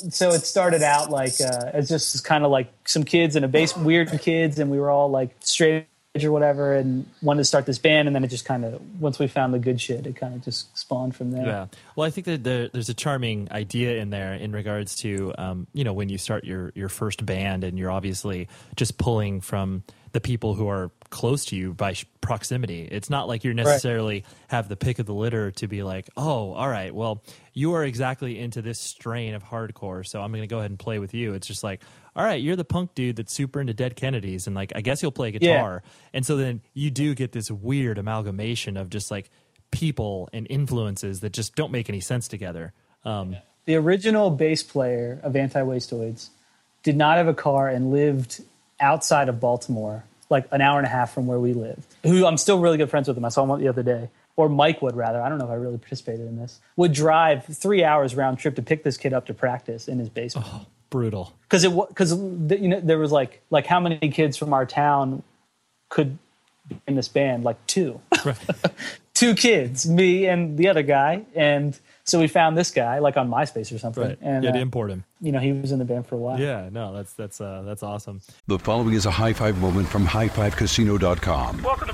so it started out like uh, as just kind of like some kids in a base, weird kids, and we were all like straight or whatever, and wanted to start this band, and then it just kind of once we found the good shit, it kind of just spawned from there. Yeah. Well, I think that there, there's a charming idea in there in regards to, um, you know, when you start your, your first band and you're obviously just pulling from the people who are close to you by sh- proximity. It's not like you're necessarily have the pick of the litter to be like, oh, all right, well, you are exactly into this strain of hardcore, so I'm going to go ahead and play with you. It's just like, all right, you're the punk dude that's super into Dead Kennedys, and like, I guess you'll play guitar. And so then you do get this weird amalgamation of just like people and influences that just don't make any sense together. Um, The original bass player of Anti Wastoids did not have a car and lived outside of Baltimore, like an hour and a half from where we lived. Who I'm still really good friends with him. I saw him the other day. Or Mike would rather. I don't know if I really participated in this. Would drive three hours round trip to pick this kid up to practice in his basement. Oh, brutal. because it because you know there was like like how many kids from our town could be in this band like two two kids me and the other guy and so we found this guy like on myspace or something Right. and you had to uh, import him. You know he was in the band for a while Yeah, no, that's that's uh, that's awesome. The following is a high five moment from highfivecasino.com. Welcome to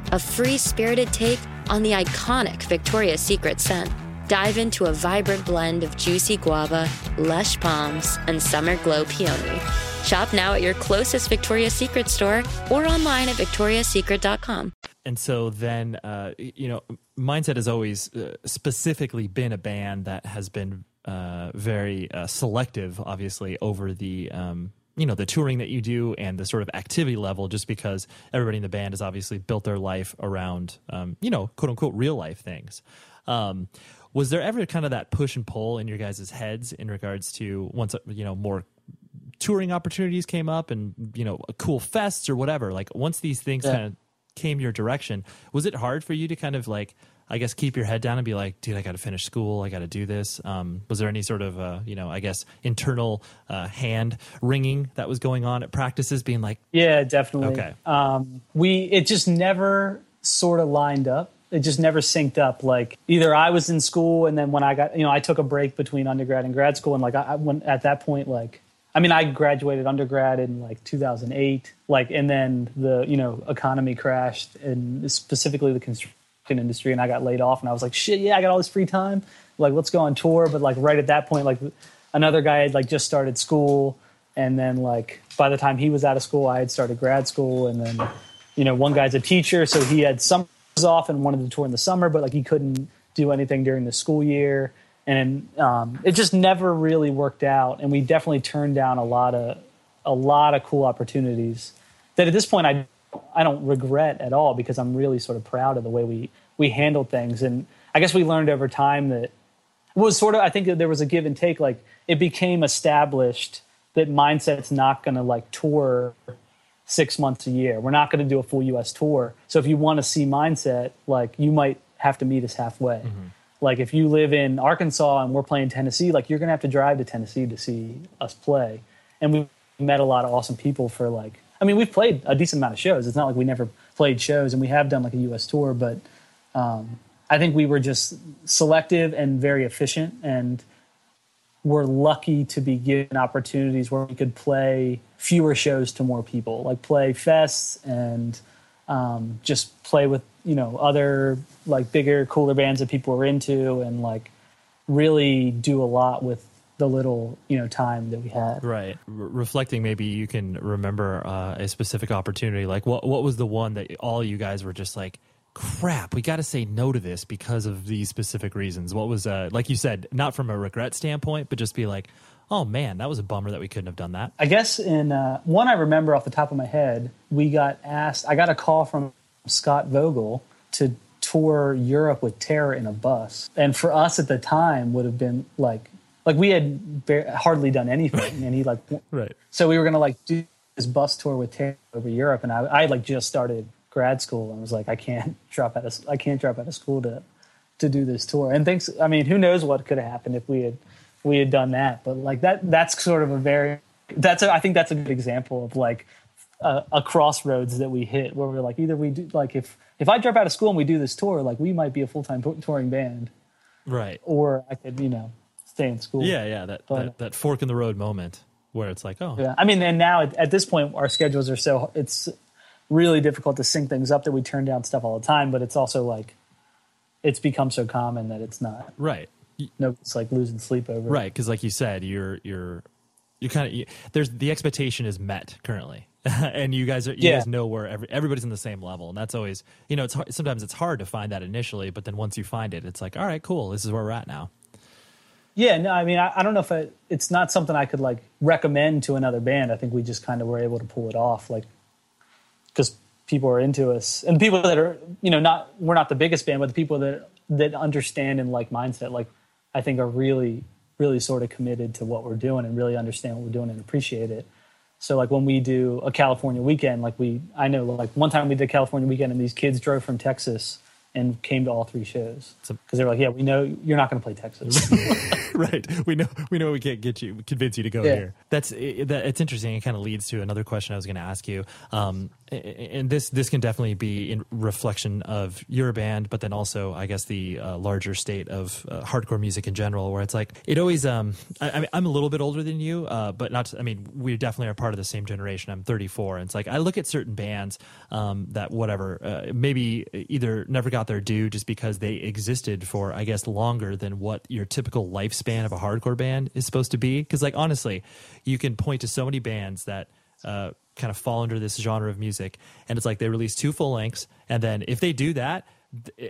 a free spirited take on the iconic Victoria's Secret scent. Dive into a vibrant blend of juicy guava, lush palms, and summer glow peony. Shop now at your closest Victoria's Secret store or online at victoriassecret.com. and so then uh, you know mindset has always uh, specifically been a band that has been uh, very uh, selective obviously over the um, you know the touring that you do and the sort of activity level just because everybody in the band has obviously built their life around um, you know quote unquote real life things um, was there ever kind of that push and pull in your guys' heads in regards to once you know more touring opportunities came up and you know cool fests or whatever like once these things Yeah. kind of came your direction was it hard for you to kind of like i guess keep your head down and be like dude i gotta finish school i gotta do this um, was there any sort of uh, you know i guess internal uh, hand wringing that was going on at practices being like Yeah, definitely. Okay. Um, we it just never sort of lined up. It just never synced up. Like either I was in school, and then when I got, you know, I took a break between undergrad and grad school, and like I, I went at that point, like I mean, I graduated undergrad in like 2008, like, and then the you know economy crashed, and specifically the construction industry, and I got laid off, and I was like, shit, yeah, I got all this free time, like let's go on tour. But like right at that point, like another guy had like just started school and then like by the time he was out of school i had started grad school and then you know one guy's a teacher so he had summers off and wanted to tour in the summer but like he couldn't do anything during the school year and um, it just never really worked out and we definitely turned down a lot of a lot of cool opportunities that at this point i i don't regret at all because i'm really sort of proud of the way we we handled things. And I guess we learned over time that it was sort of I think that there was a give and take. Like it became established that mindset's not going to like tour six months a year. We're not going to do a full U.S. tour. So if you want to see mindset, like you might have to meet us halfway. Mm-hmm. Like if you live in Arkansas and we're playing Tennessee, like you're going to have to drive to Tennessee to see us play. And we met a lot of awesome people for like. I mean, we've played a decent amount of shows. It's not like we never played shows, and we have done like a U.S. tour, but um, I think we were just selective and very efficient, and we're lucky to be given opportunities where we could play fewer shows to more people, like play fests and um, just play with you know other like bigger, cooler bands that people were into, and like really do a lot with the little you know time that we had. Right. Re- reflecting, maybe you can remember uh, a specific opportunity. Like, what what was the one that all you guys were just like, crap, we got to say no to this because of these specific reasons? What was, uh, like you said, not from a regret standpoint, but just be like, oh man, that was a bummer that we couldn't have done that. I guess in uh, one I remember off the top of my head, we got asked. I got a call from Scott Vogel to tour Europe with Terror in a bus, and for us at the time would have been like, like we had bar- hardly done anything, and he like, right. So we were gonna like do this bus tour with Terror over Europe, and I, I had like just started grad school, and was like, I can't drop out of I can't drop out of school to to do this tour. And thanks, I mean, who knows what could have happened if we had we had done that, but like that that's sort of a very that's a, I think that's a good example of like a, a crossroads that we hit where we're like either we do like if if I drop out of school and we do this tour, like we might be a full time touring band, Right. or I could you know stay in school. Yeah, yeah. That, But- that that fork in the road moment where it's like, oh, Yeah, I mean, and now at, at this point, our schedules are so it's really difficult to sync things up that we turn down stuff all the time. But it's also like it's become so common that it's not right. no, it's like losing sleep over. it. Right, because like you said, you're you're you kind of you, there's the expectation is met currently, and you guys are you Yeah. guys know where every, everybody's on the same level, and that's always you know it's hard, sometimes it's hard to find that initially, but then once you find it, it's like all right, cool, this is where we're at now. Yeah, no, I mean, I, I don't know if I, it's not something I could like recommend to another band. I think we just kind of were able to pull it off, like because people are into us, and the people that are, you know, not we're not the biggest band, but the people that that understand and like mindset, like I think are really, really sort of committed to what we're doing and really understand what we're doing and appreciate it. So like when we do a California weekend, like we, I know like one time we did California weekend and these kids drove from Texas and came to all three shows because they were like, yeah, we know you're not going to play Texas. right. We know we know we can't get you convince you to go Yeah. here. That's it, that, it's interesting. It kind of leads to another question I was going to ask you. Um, and this this can definitely be in reflection of your band, but then also I guess the uh, larger state of uh, hardcore music in general, where it's like it always. Um, I, I mean, I'm a little bit older than you, uh, but not. I mean, we definitely are part of the same generation. I'm 34, and it's like I look at certain bands um, that whatever uh, maybe either never got their due just because they existed for I guess longer than what your typical lifespan of a hardcore band is supposed to be. Because like honestly, you can point to so many bands that. Uh, kind of fall under this genre of music. And it's like they release two full lengths and then if they do that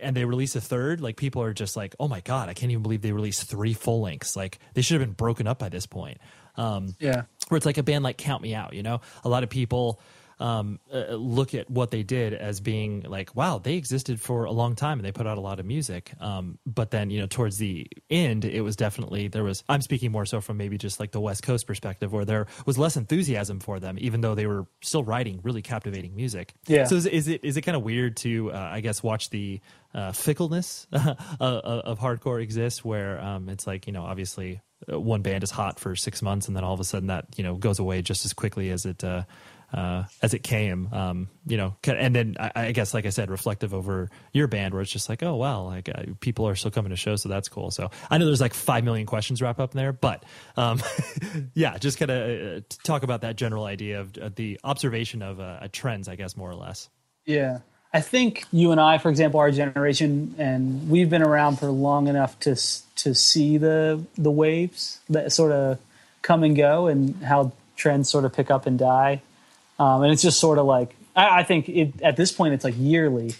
and they release a third like people are just like oh my god i can't even believe they released three full lengths. Like they should have been broken up by this point. Um Yeah. where it's like a band like count me out you know? A lot of people um, uh, look at what they did as being like, wow, they existed for a long time and they put out a lot of music. Um, but then, you know, towards the end, it was definitely there was. I'm speaking more so from maybe just like the West Coast perspective, where there was less enthusiasm for them, even though they were still writing really captivating music. Yeah. So is, is it is it kind of weird to, uh, I guess, watch the uh, fickleness uh, of hardcore exist, where um, it's like you know, obviously uh, one band is hot for six months and then all of a sudden that you know goes away just as quickly as it uh, uh, as it came. Um, you know, and then I, I guess, like I said, reflective over your band, where it's just like, oh wow, like uh, people are still coming to shows, so that's cool. So I know there's like five million questions wrapped up in there, but um, yeah, just kind of uh, talk about that general idea of the observation of uh, trends, I guess, more or less. Yeah. I think you and I, for example, our generation, and we've been around for long enough to to see the the waves that sort of come and go, and how trends sort of pick up and die. Um, and it's just sort of like I, I think it, at this point it's like yearly,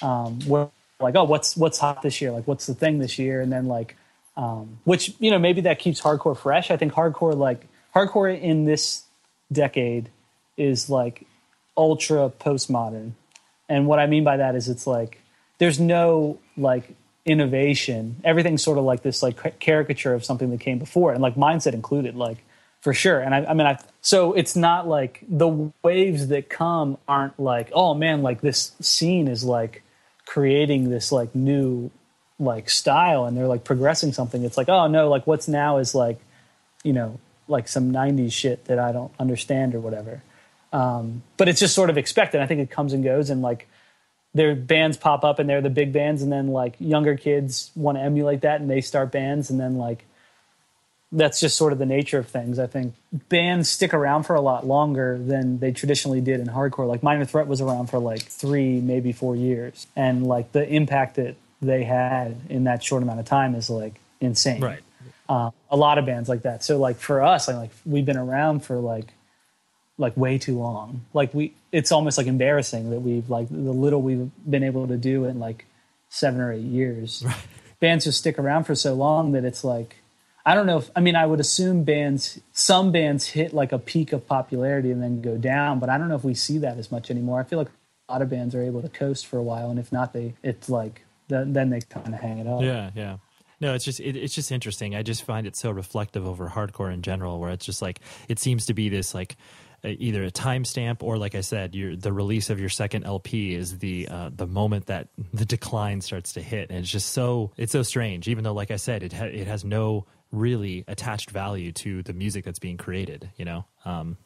um, where like oh what's what's hot this year, like what's the thing this year, and then like um, which you know maybe that keeps hardcore fresh. I think hardcore like hardcore in this decade is like ultra postmodern. And what I mean by that is it's like there's no like innovation. Everything's sort of like this like caricature of something that came before, and like mindset included, like for sure. And I, I mean, I so it's not like the waves that come aren't like, oh man, like this scene is like creating this like new like style, and they're like progressing something. It's like, oh no, like what's now is like, you know, like some '90s shit that I don't understand or whatever. Um, but it's just sort of expected. I think it comes and goes, and like their bands pop up and they're the big bands and then like younger kids want to emulate that and they start bands and then like that's just sort of the nature of things i think bands stick around for a lot longer than they traditionally did in hardcore like minor threat was around for like three maybe four years and like the impact that they had in that short amount of time is like insane Right. uh, a lot of bands like that so like for us like, like we've been around for like like way too long. Like we, it's almost like embarrassing that we've like the little we've been able to do in like seven or eight years. Bands just stick around for so long that it's like, I don't know if, I mean, I would assume bands, some bands hit like a peak of popularity and then go down, but I don't know if we see that as much anymore. I feel like a lot of bands are able to coast for a while. And if not, they, it's like, then, they kind of hang it up. Yeah, yeah. No, it's just it, it's just interesting. I just find it so reflective over hardcore in general, where it's just like it seems to be this like either a timestamp or, like I said, your the release of your second LP is the uh, the moment that the decline starts to hit, and it's just so it's so strange. Even though, like I said, it ha- it has no really attached value to the music that's being created. You know, um,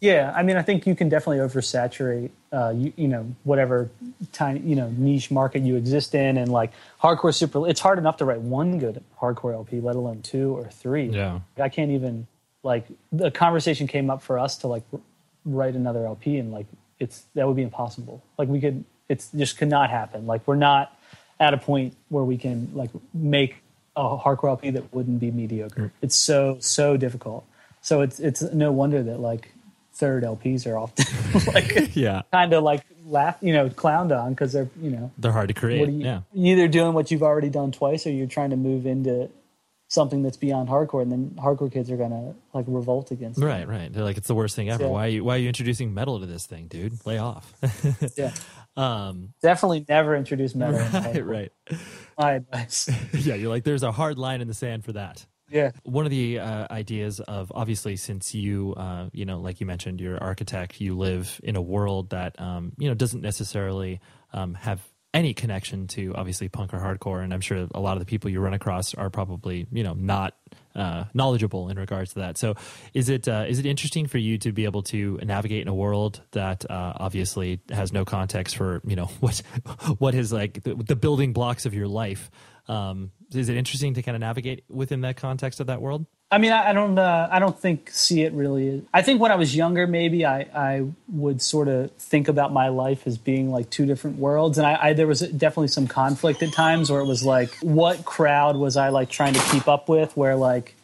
Yeah, I mean, I think you can definitely oversaturate, uh, you, you know, whatever tiny, you know, niche market you exist in, and like hardcore super. It's hard enough to write one good hardcore LP, let alone two or three. Yeah. I can't even like the conversation came up for us to like write another LP, and like it's that would be impossible. Like we could, it's just could not happen. Like we're not at a point where we can like make a hardcore LP that wouldn't be mediocre. Mm. It's so so difficult. So it's it's no wonder that like third LPs are often like yeah, kind of like laugh, you know, clowned on because they're you know they're hard to create. what are you, yeah, either doing what you've already done twice or you're trying to move into something that's beyond hardcore, and then hardcore kids are gonna like revolt against. it. right, right. They're like it's the worst thing ever. Yeah. Why are you why are you introducing metal to this thing, dude? Lay off. Yeah, um, definitely never introduce metal. right, right. My advice. yeah, you're like there's a hard line in the sand for that. Yeah. One of the uh, ideas of obviously since you uh, you know like you mentioned you're an architect you live in a world that um, you know doesn't necessarily um, have any connection to obviously punk or hardcore and I'm sure a lot of the people you run across are probably you know not uh, knowledgeable in regards to that. So is it uh, is it interesting for you to be able to navigate in a world that uh, obviously has no context for you know what what is like the, the building blocks of your life? Um, is it interesting to kind of navigate within that context of that world? I mean, I, I don't. Uh, I don't think see it really. I think when I was younger, maybe I, I would sort of think about my life as being like two different worlds, and I, I there was definitely some conflict at times where it was like, what crowd was I like trying to keep up with? Where like,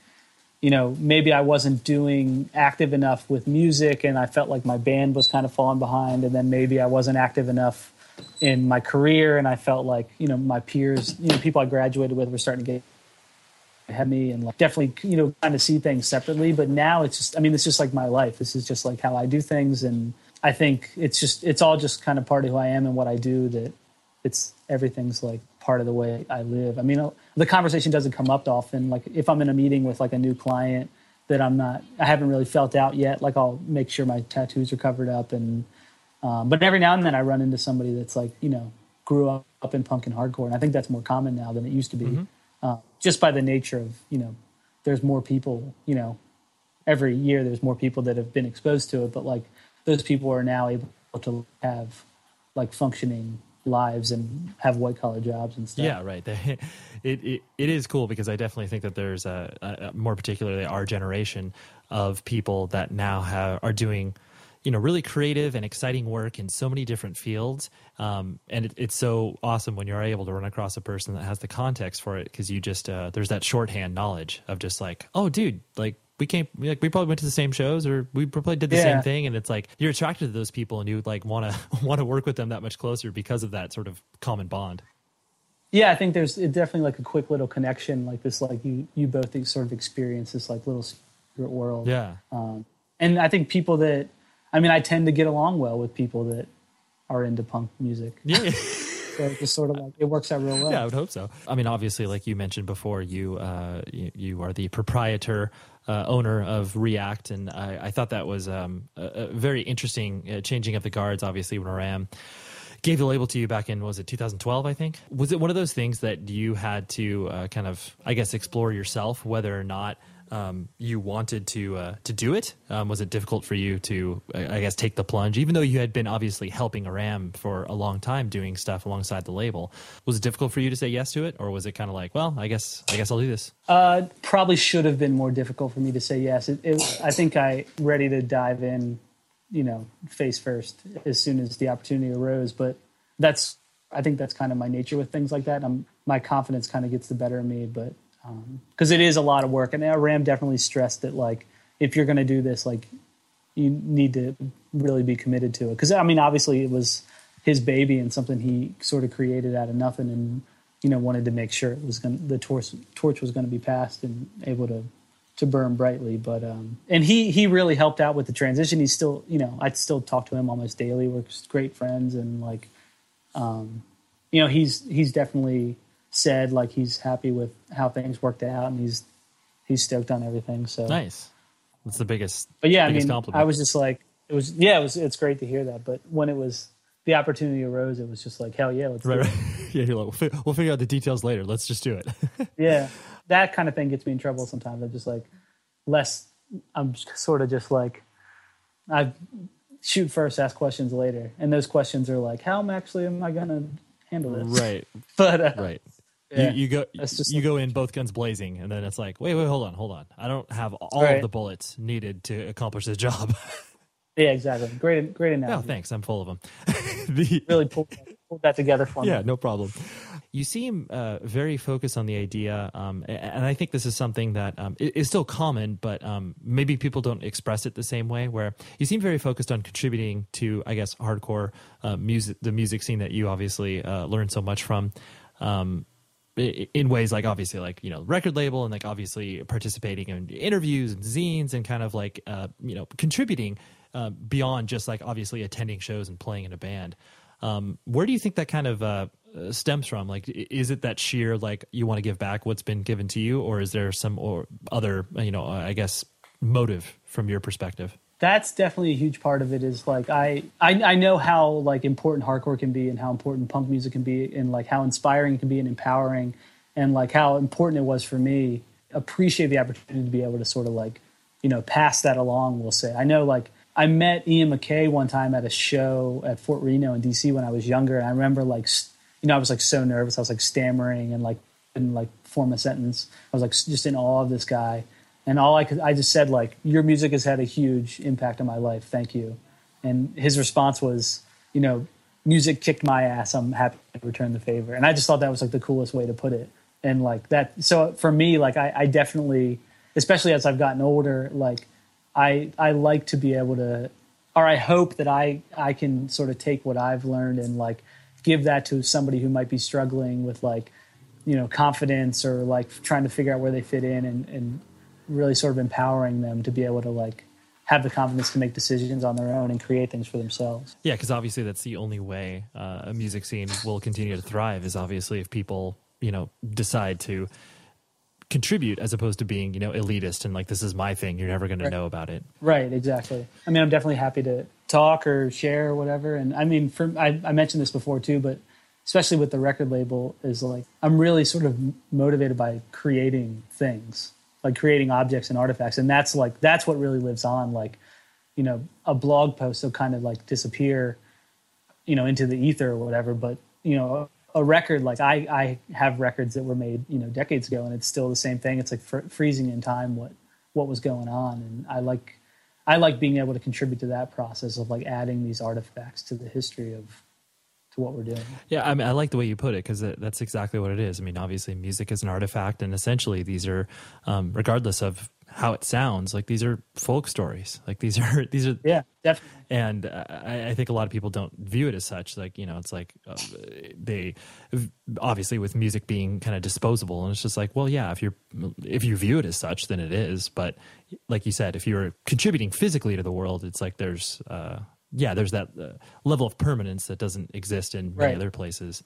you know, maybe I wasn't doing active enough with music, and I felt like my band was kind of falling behind, and then maybe I wasn't active enough in my career, and I felt like you know my peers, you know, people I graduated with were starting to get had me and like definitely you know kind of see things separately. But now it's just i mean it's just like my life. This is just like how i do things. And i think it's just it's all just kind of part of who i am and what i do that it's everything's like part of the way i live. I mean uh, the conversation doesn't come up often. Like if i'm in a meeting with like a new client that i'm not i haven't really felt out yet like i'll make sure my tattoos are covered up and um, but every now and then i run into somebody that's like you know grew up, up in punk and hardcore and i think that's more common now than it used to be. Uh, just by the nature of you know there's more people you know every year there's more people that have been exposed to it but like those people are now able to have like functioning lives and have white collar jobs and stuff. Yeah, right. They- It, it it is cool because I definitely think that there's a, a more particularly our generation of people that now have are doing you know really creative and exciting work in so many different fields. Um, and it, it's so awesome when you're able to run across a person that has the context for it because you just uh, there's that shorthand knowledge of just like oh dude like we came like we probably went to the same shows or we probably did the Yeah. same thing. And it's like you're attracted to those people and you like want to want to work with them that much closer because of that sort of common bond. Yeah i think there's definitely like a quick little connection like this like you you both sort of experience this like little secret world. Yeah. Um, and i think people that i mean i tend to get along well with people that are into punk music Yeah. So it just sort of like it works out real well. Yeah, I would hope so. I mean, obviously, like you mentioned before, you uh, you, you are the proprietor. Uh, owner of React, and I, I thought that was um, a, a very interesting uh, changing of the guards. Obviously, when Aram gave the label to you back in what was it 2012 i think was it one of those things that you had to uh, kind of i guess explore yourself whether or not um, you wanted to uh, to do it um, was it difficult for you to i guess take the plunge even though you had been obviously helping aram for a long time doing stuff alongside the label was it difficult for you to say yes to it or was it kind of like well i guess i guess i'll do this Uh, probably should have been more difficult for me to say yes. It, it, I think I ready to dive in, you know, face first as soon as the opportunity arose. But that's, I think that's kind of my nature with things like that. I'm, my confidence kind of gets the better of me, but because it is a lot of work. And Aram definitely stressed that like if you're going to do this, like you need to really be committed to it. Because I mean, obviously it was his baby and something he sort of created out of nothing, and you know wanted to make sure it was going the torch torch was going to be passed and able to to burn brightly. But um, and he he really helped out with the transition. He's still you know I still talk to him almost daily. We're great friends and like um, you know he's he's definitely said like he's happy with how things worked out and he's he's stoked on everything. So nice. That's the biggest. But yeah, I mean, compliment. I was just like, it was yeah, it was it's great to hear that. But when it was the opportunity arose, it was just like hell yeah, let's right, do right. yeah you're like, we'll, fi- we'll figure out the details later let's just do it Yeah, that kind of thing gets me in trouble sometimes. I'm just like less. I'm sort of just like I shoot first, ask questions later, and those questions are like, how am actually am I gonna handle this? right But uh, right yeah, you, you go you go in both guns blazing and then it's like wait wait hold on hold on i don't have all Right. of the bullets needed to accomplish this job yeah, exactly. Great, great oh analogy. thanks i'm full of them the, Really pulled, pulled that together for me. yeah no problem you seem uh, very focused on the idea um, and i think this is something that um, is still common but um, maybe people don't express it the same way where you seem very focused on contributing to i guess hardcore uh, music the music scene that you obviously uh, learned so much from um, in ways like obviously like you know record label and like obviously participating in interviews and zines and kind of like uh, you know contributing uh, beyond just like obviously attending shows and playing in a band. Um, where do you think that kind of uh, uh, stems from? Like is it that sheer like you want to give back what's been given to you or is there some or other you know uh, i guess motive from your perspective that's definitely a huge part of it is like I, I i know how like important hardcore can be and how important punk music can be and like how inspiring it can be and empowering and like how important it was for me. Appreciate the opportunity to be able to sort of like you know pass that along we'll say. I know like i met Ian MacKaye one time at a show at fort reno in dc when i was younger and i remember like you know i was like so nervous. I was like stammering and like couldn't like form a sentence. I was like just in awe of this guy and all I could, I just said like, your music has had a huge impact on my life. Thank you. And his response was, you know, music kicked my ass. I'm happy to return the favor. And I just thought that was like the coolest way to put it. And like that, so for me, like I, I definitely, especially as I've gotten older, like I, I like to be able to, or I hope that I, I can sort of take what I've learned and like give that to somebody who might be struggling with like, you know, confidence or like trying to figure out where they fit in and, and really sort of empowering them to be able to like have the confidence to make decisions on their own and create things for themselves. Yeah, because obviously that's the only way uh, a music scene will continue to thrive is obviously if people you know decide to contribute as opposed to being you know elitist and like this is my thing you're never going to know about it Right, exactly. I mean, I'm definitely happy to talk or share or whatever. And I mean, for I, I mentioned this before too, but especially with the record label, is like I'm really sort of motivated by creating things, like creating objects and artifacts, and that's like that's what really lives on. Like, you know, a blog post will kind of like disappear, you know, into the ether or whatever. But you know, a, record like I I have records that were made you know decades ago, and it's still the same thing. It's like fr- freezing in time what what was going on, and I like I like being able to contribute to that process of like adding these artifacts to the history of to what we're doing. yeah i mean i like the way you put it because that's exactly what it is. I mean obviously music is an artifact and essentially these are um, regardless of how it sounds like these are folk stories. Like these are these are yeah definitely. And uh, I, I think a lot of people don't view it as such. Like you know it's like uh, they obviously with music being kind of disposable and it's just like well yeah if you're if you view it as such then it is. But like you said if you're contributing physically to the world it's like there's uh yeah, there's that uh, level of permanence that doesn't exist in many Right. other places.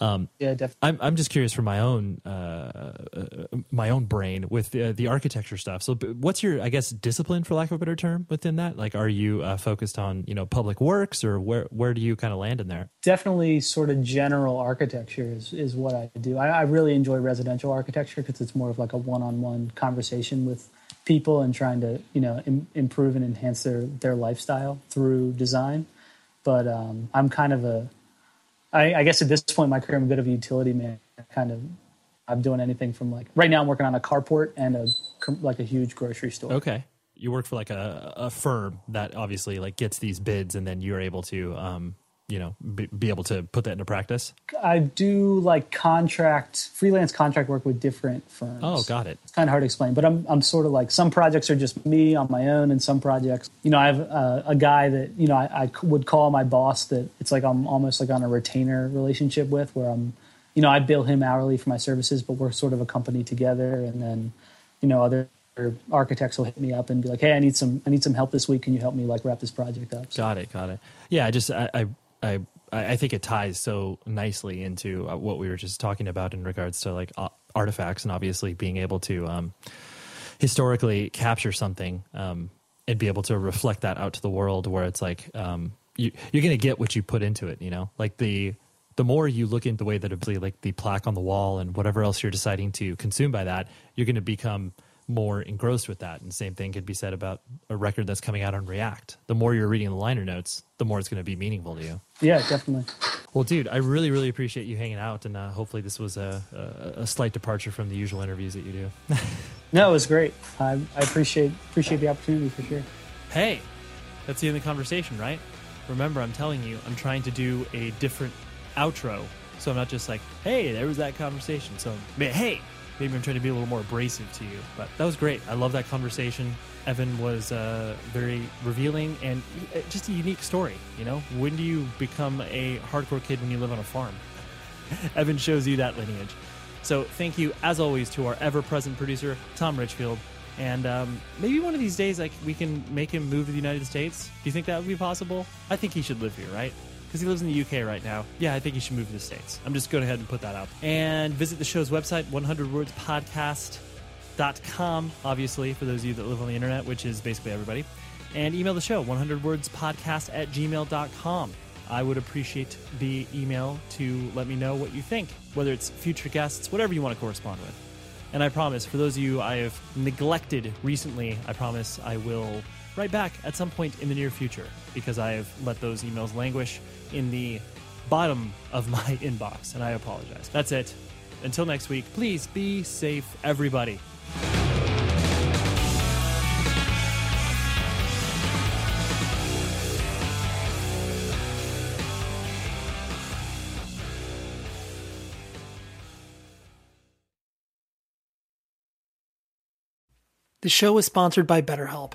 Um, yeah, definitely. I'm I'm just curious for my own uh, uh, my own brain with the, the architecture stuff. So, what's your I guess discipline, for lack of a better term, within that? Like, are you uh, focused on you know public works, or where where do you kind of land in there? definitely sort of general architecture is, is what I do. I, I really enjoy residential architecture because it's more of like a one-on-one conversation with people and trying to you know Im- improve and enhance their their lifestyle through design. But um, I'm kind of a, I, I guess at this point in my career, I'm a bit of a utility man. Kind of, I'm doing anything from like right now I'm working on a carport and a like a huge grocery store. Okay, you work for like a, a firm that obviously like gets these bids, and then you're able to um, you know be, be able to put that into practice. I do like contract freelance contract work with different firms. Oh, got it. It's kind of hard to explain, but I'm I'm sort of like some projects are just me on my own, and some projects, you know, I have uh, a guy that you know I would call my boss that it's like I'm almost like on a retainer relationship with, where I'm, you know, I bill him hourly for my services, but we're sort of a company together, and then, you know, other architects will hit me up and be like, hey, I need some I need some help this week. Can you help me like wrap this project up? Got it. Got it. Yeah, I just I I I, I think it ties so nicely into uh, what we were just talking about in regards to like artifacts and obviously being able to um, historically capture something um, and be able to reflect that out to the world, where it's like um, you you're gonna get what you put into it. You know, like the the more you look into the way that obviously like the plaque on the wall and whatever else you're deciding to consume by that, you're going to become more engrossed with that. And same thing could be said about a record that's coming out on React. The more you're reading the liner notes, the more it's going to be meaningful to you. Yeah, definitely. Well, dude, I really, really appreciate you hanging out, and uh, hopefully this was a, a, a slight departure from the usual interviews that you do. No, it was great. I, I appreciate appreciate the opportunity for sure. Hey, that's the end of the conversation, right? Remember, I'm telling you, I'm trying to do a different outro. So I'm not just like, hey, there was that conversation. So, hey, maybe I'm trying to be a little more abrasive to you. But that was great. I love that conversation. Evan was uh, very revealing and uh, just a unique story. You know, when do you become a hardcore kid when you live on a farm? Evan shows you that lineage. So thank you, as always, to our ever-present producer, Tom Richfield. And um, maybe one of these days, like we can make him move to the United States. Do you think that would be possible? I think he should live here, right? Because he lives in the UK right now. Yeah, I think he should move to the States. I'm just going ahead and put that out. And visit the show's website, 100wordspodcast.com, obviously, for those of you that live on the internet, which is basically everybody. And email the show, 100wordspodcast at gmail.com. I would appreciate the email to let me know what you think, whether it's future guests, whatever you want to correspond with. And I promise, for those of you I have neglected recently, I promise I will write back at some point in the near future because I have let those emails languish in the bottom of my inbox, and I apologize. That's it. Until next week, please be safe, everybody. The show is sponsored by BetterHelp.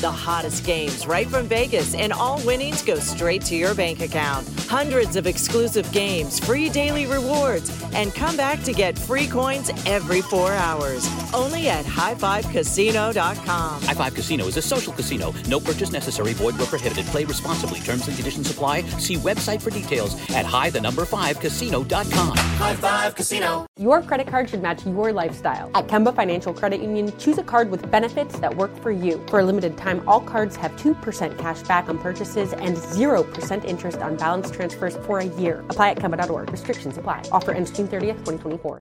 The hottest games right from Vegas, and all winnings go straight to your bank account. Hundreds of exclusive games, free daily rewards, and come back to get free coins every four hours. Only at highfivecasino.com. High Five Casino is a social casino. No purchase necessary. Void where prohibited. Play responsibly. Terms and conditions apply. See website for details at high the number five casino.com. High Five Casino. Your credit card should match your lifestyle. At Kemba Financial Credit Union, choose a card with benefits that work for you. For a limited time, all cards have 2% cash back on purchases and 0% interest on balance transfers for a year. Apply at Kemba.org. Restrictions apply. Offer ends June 30th, 2024.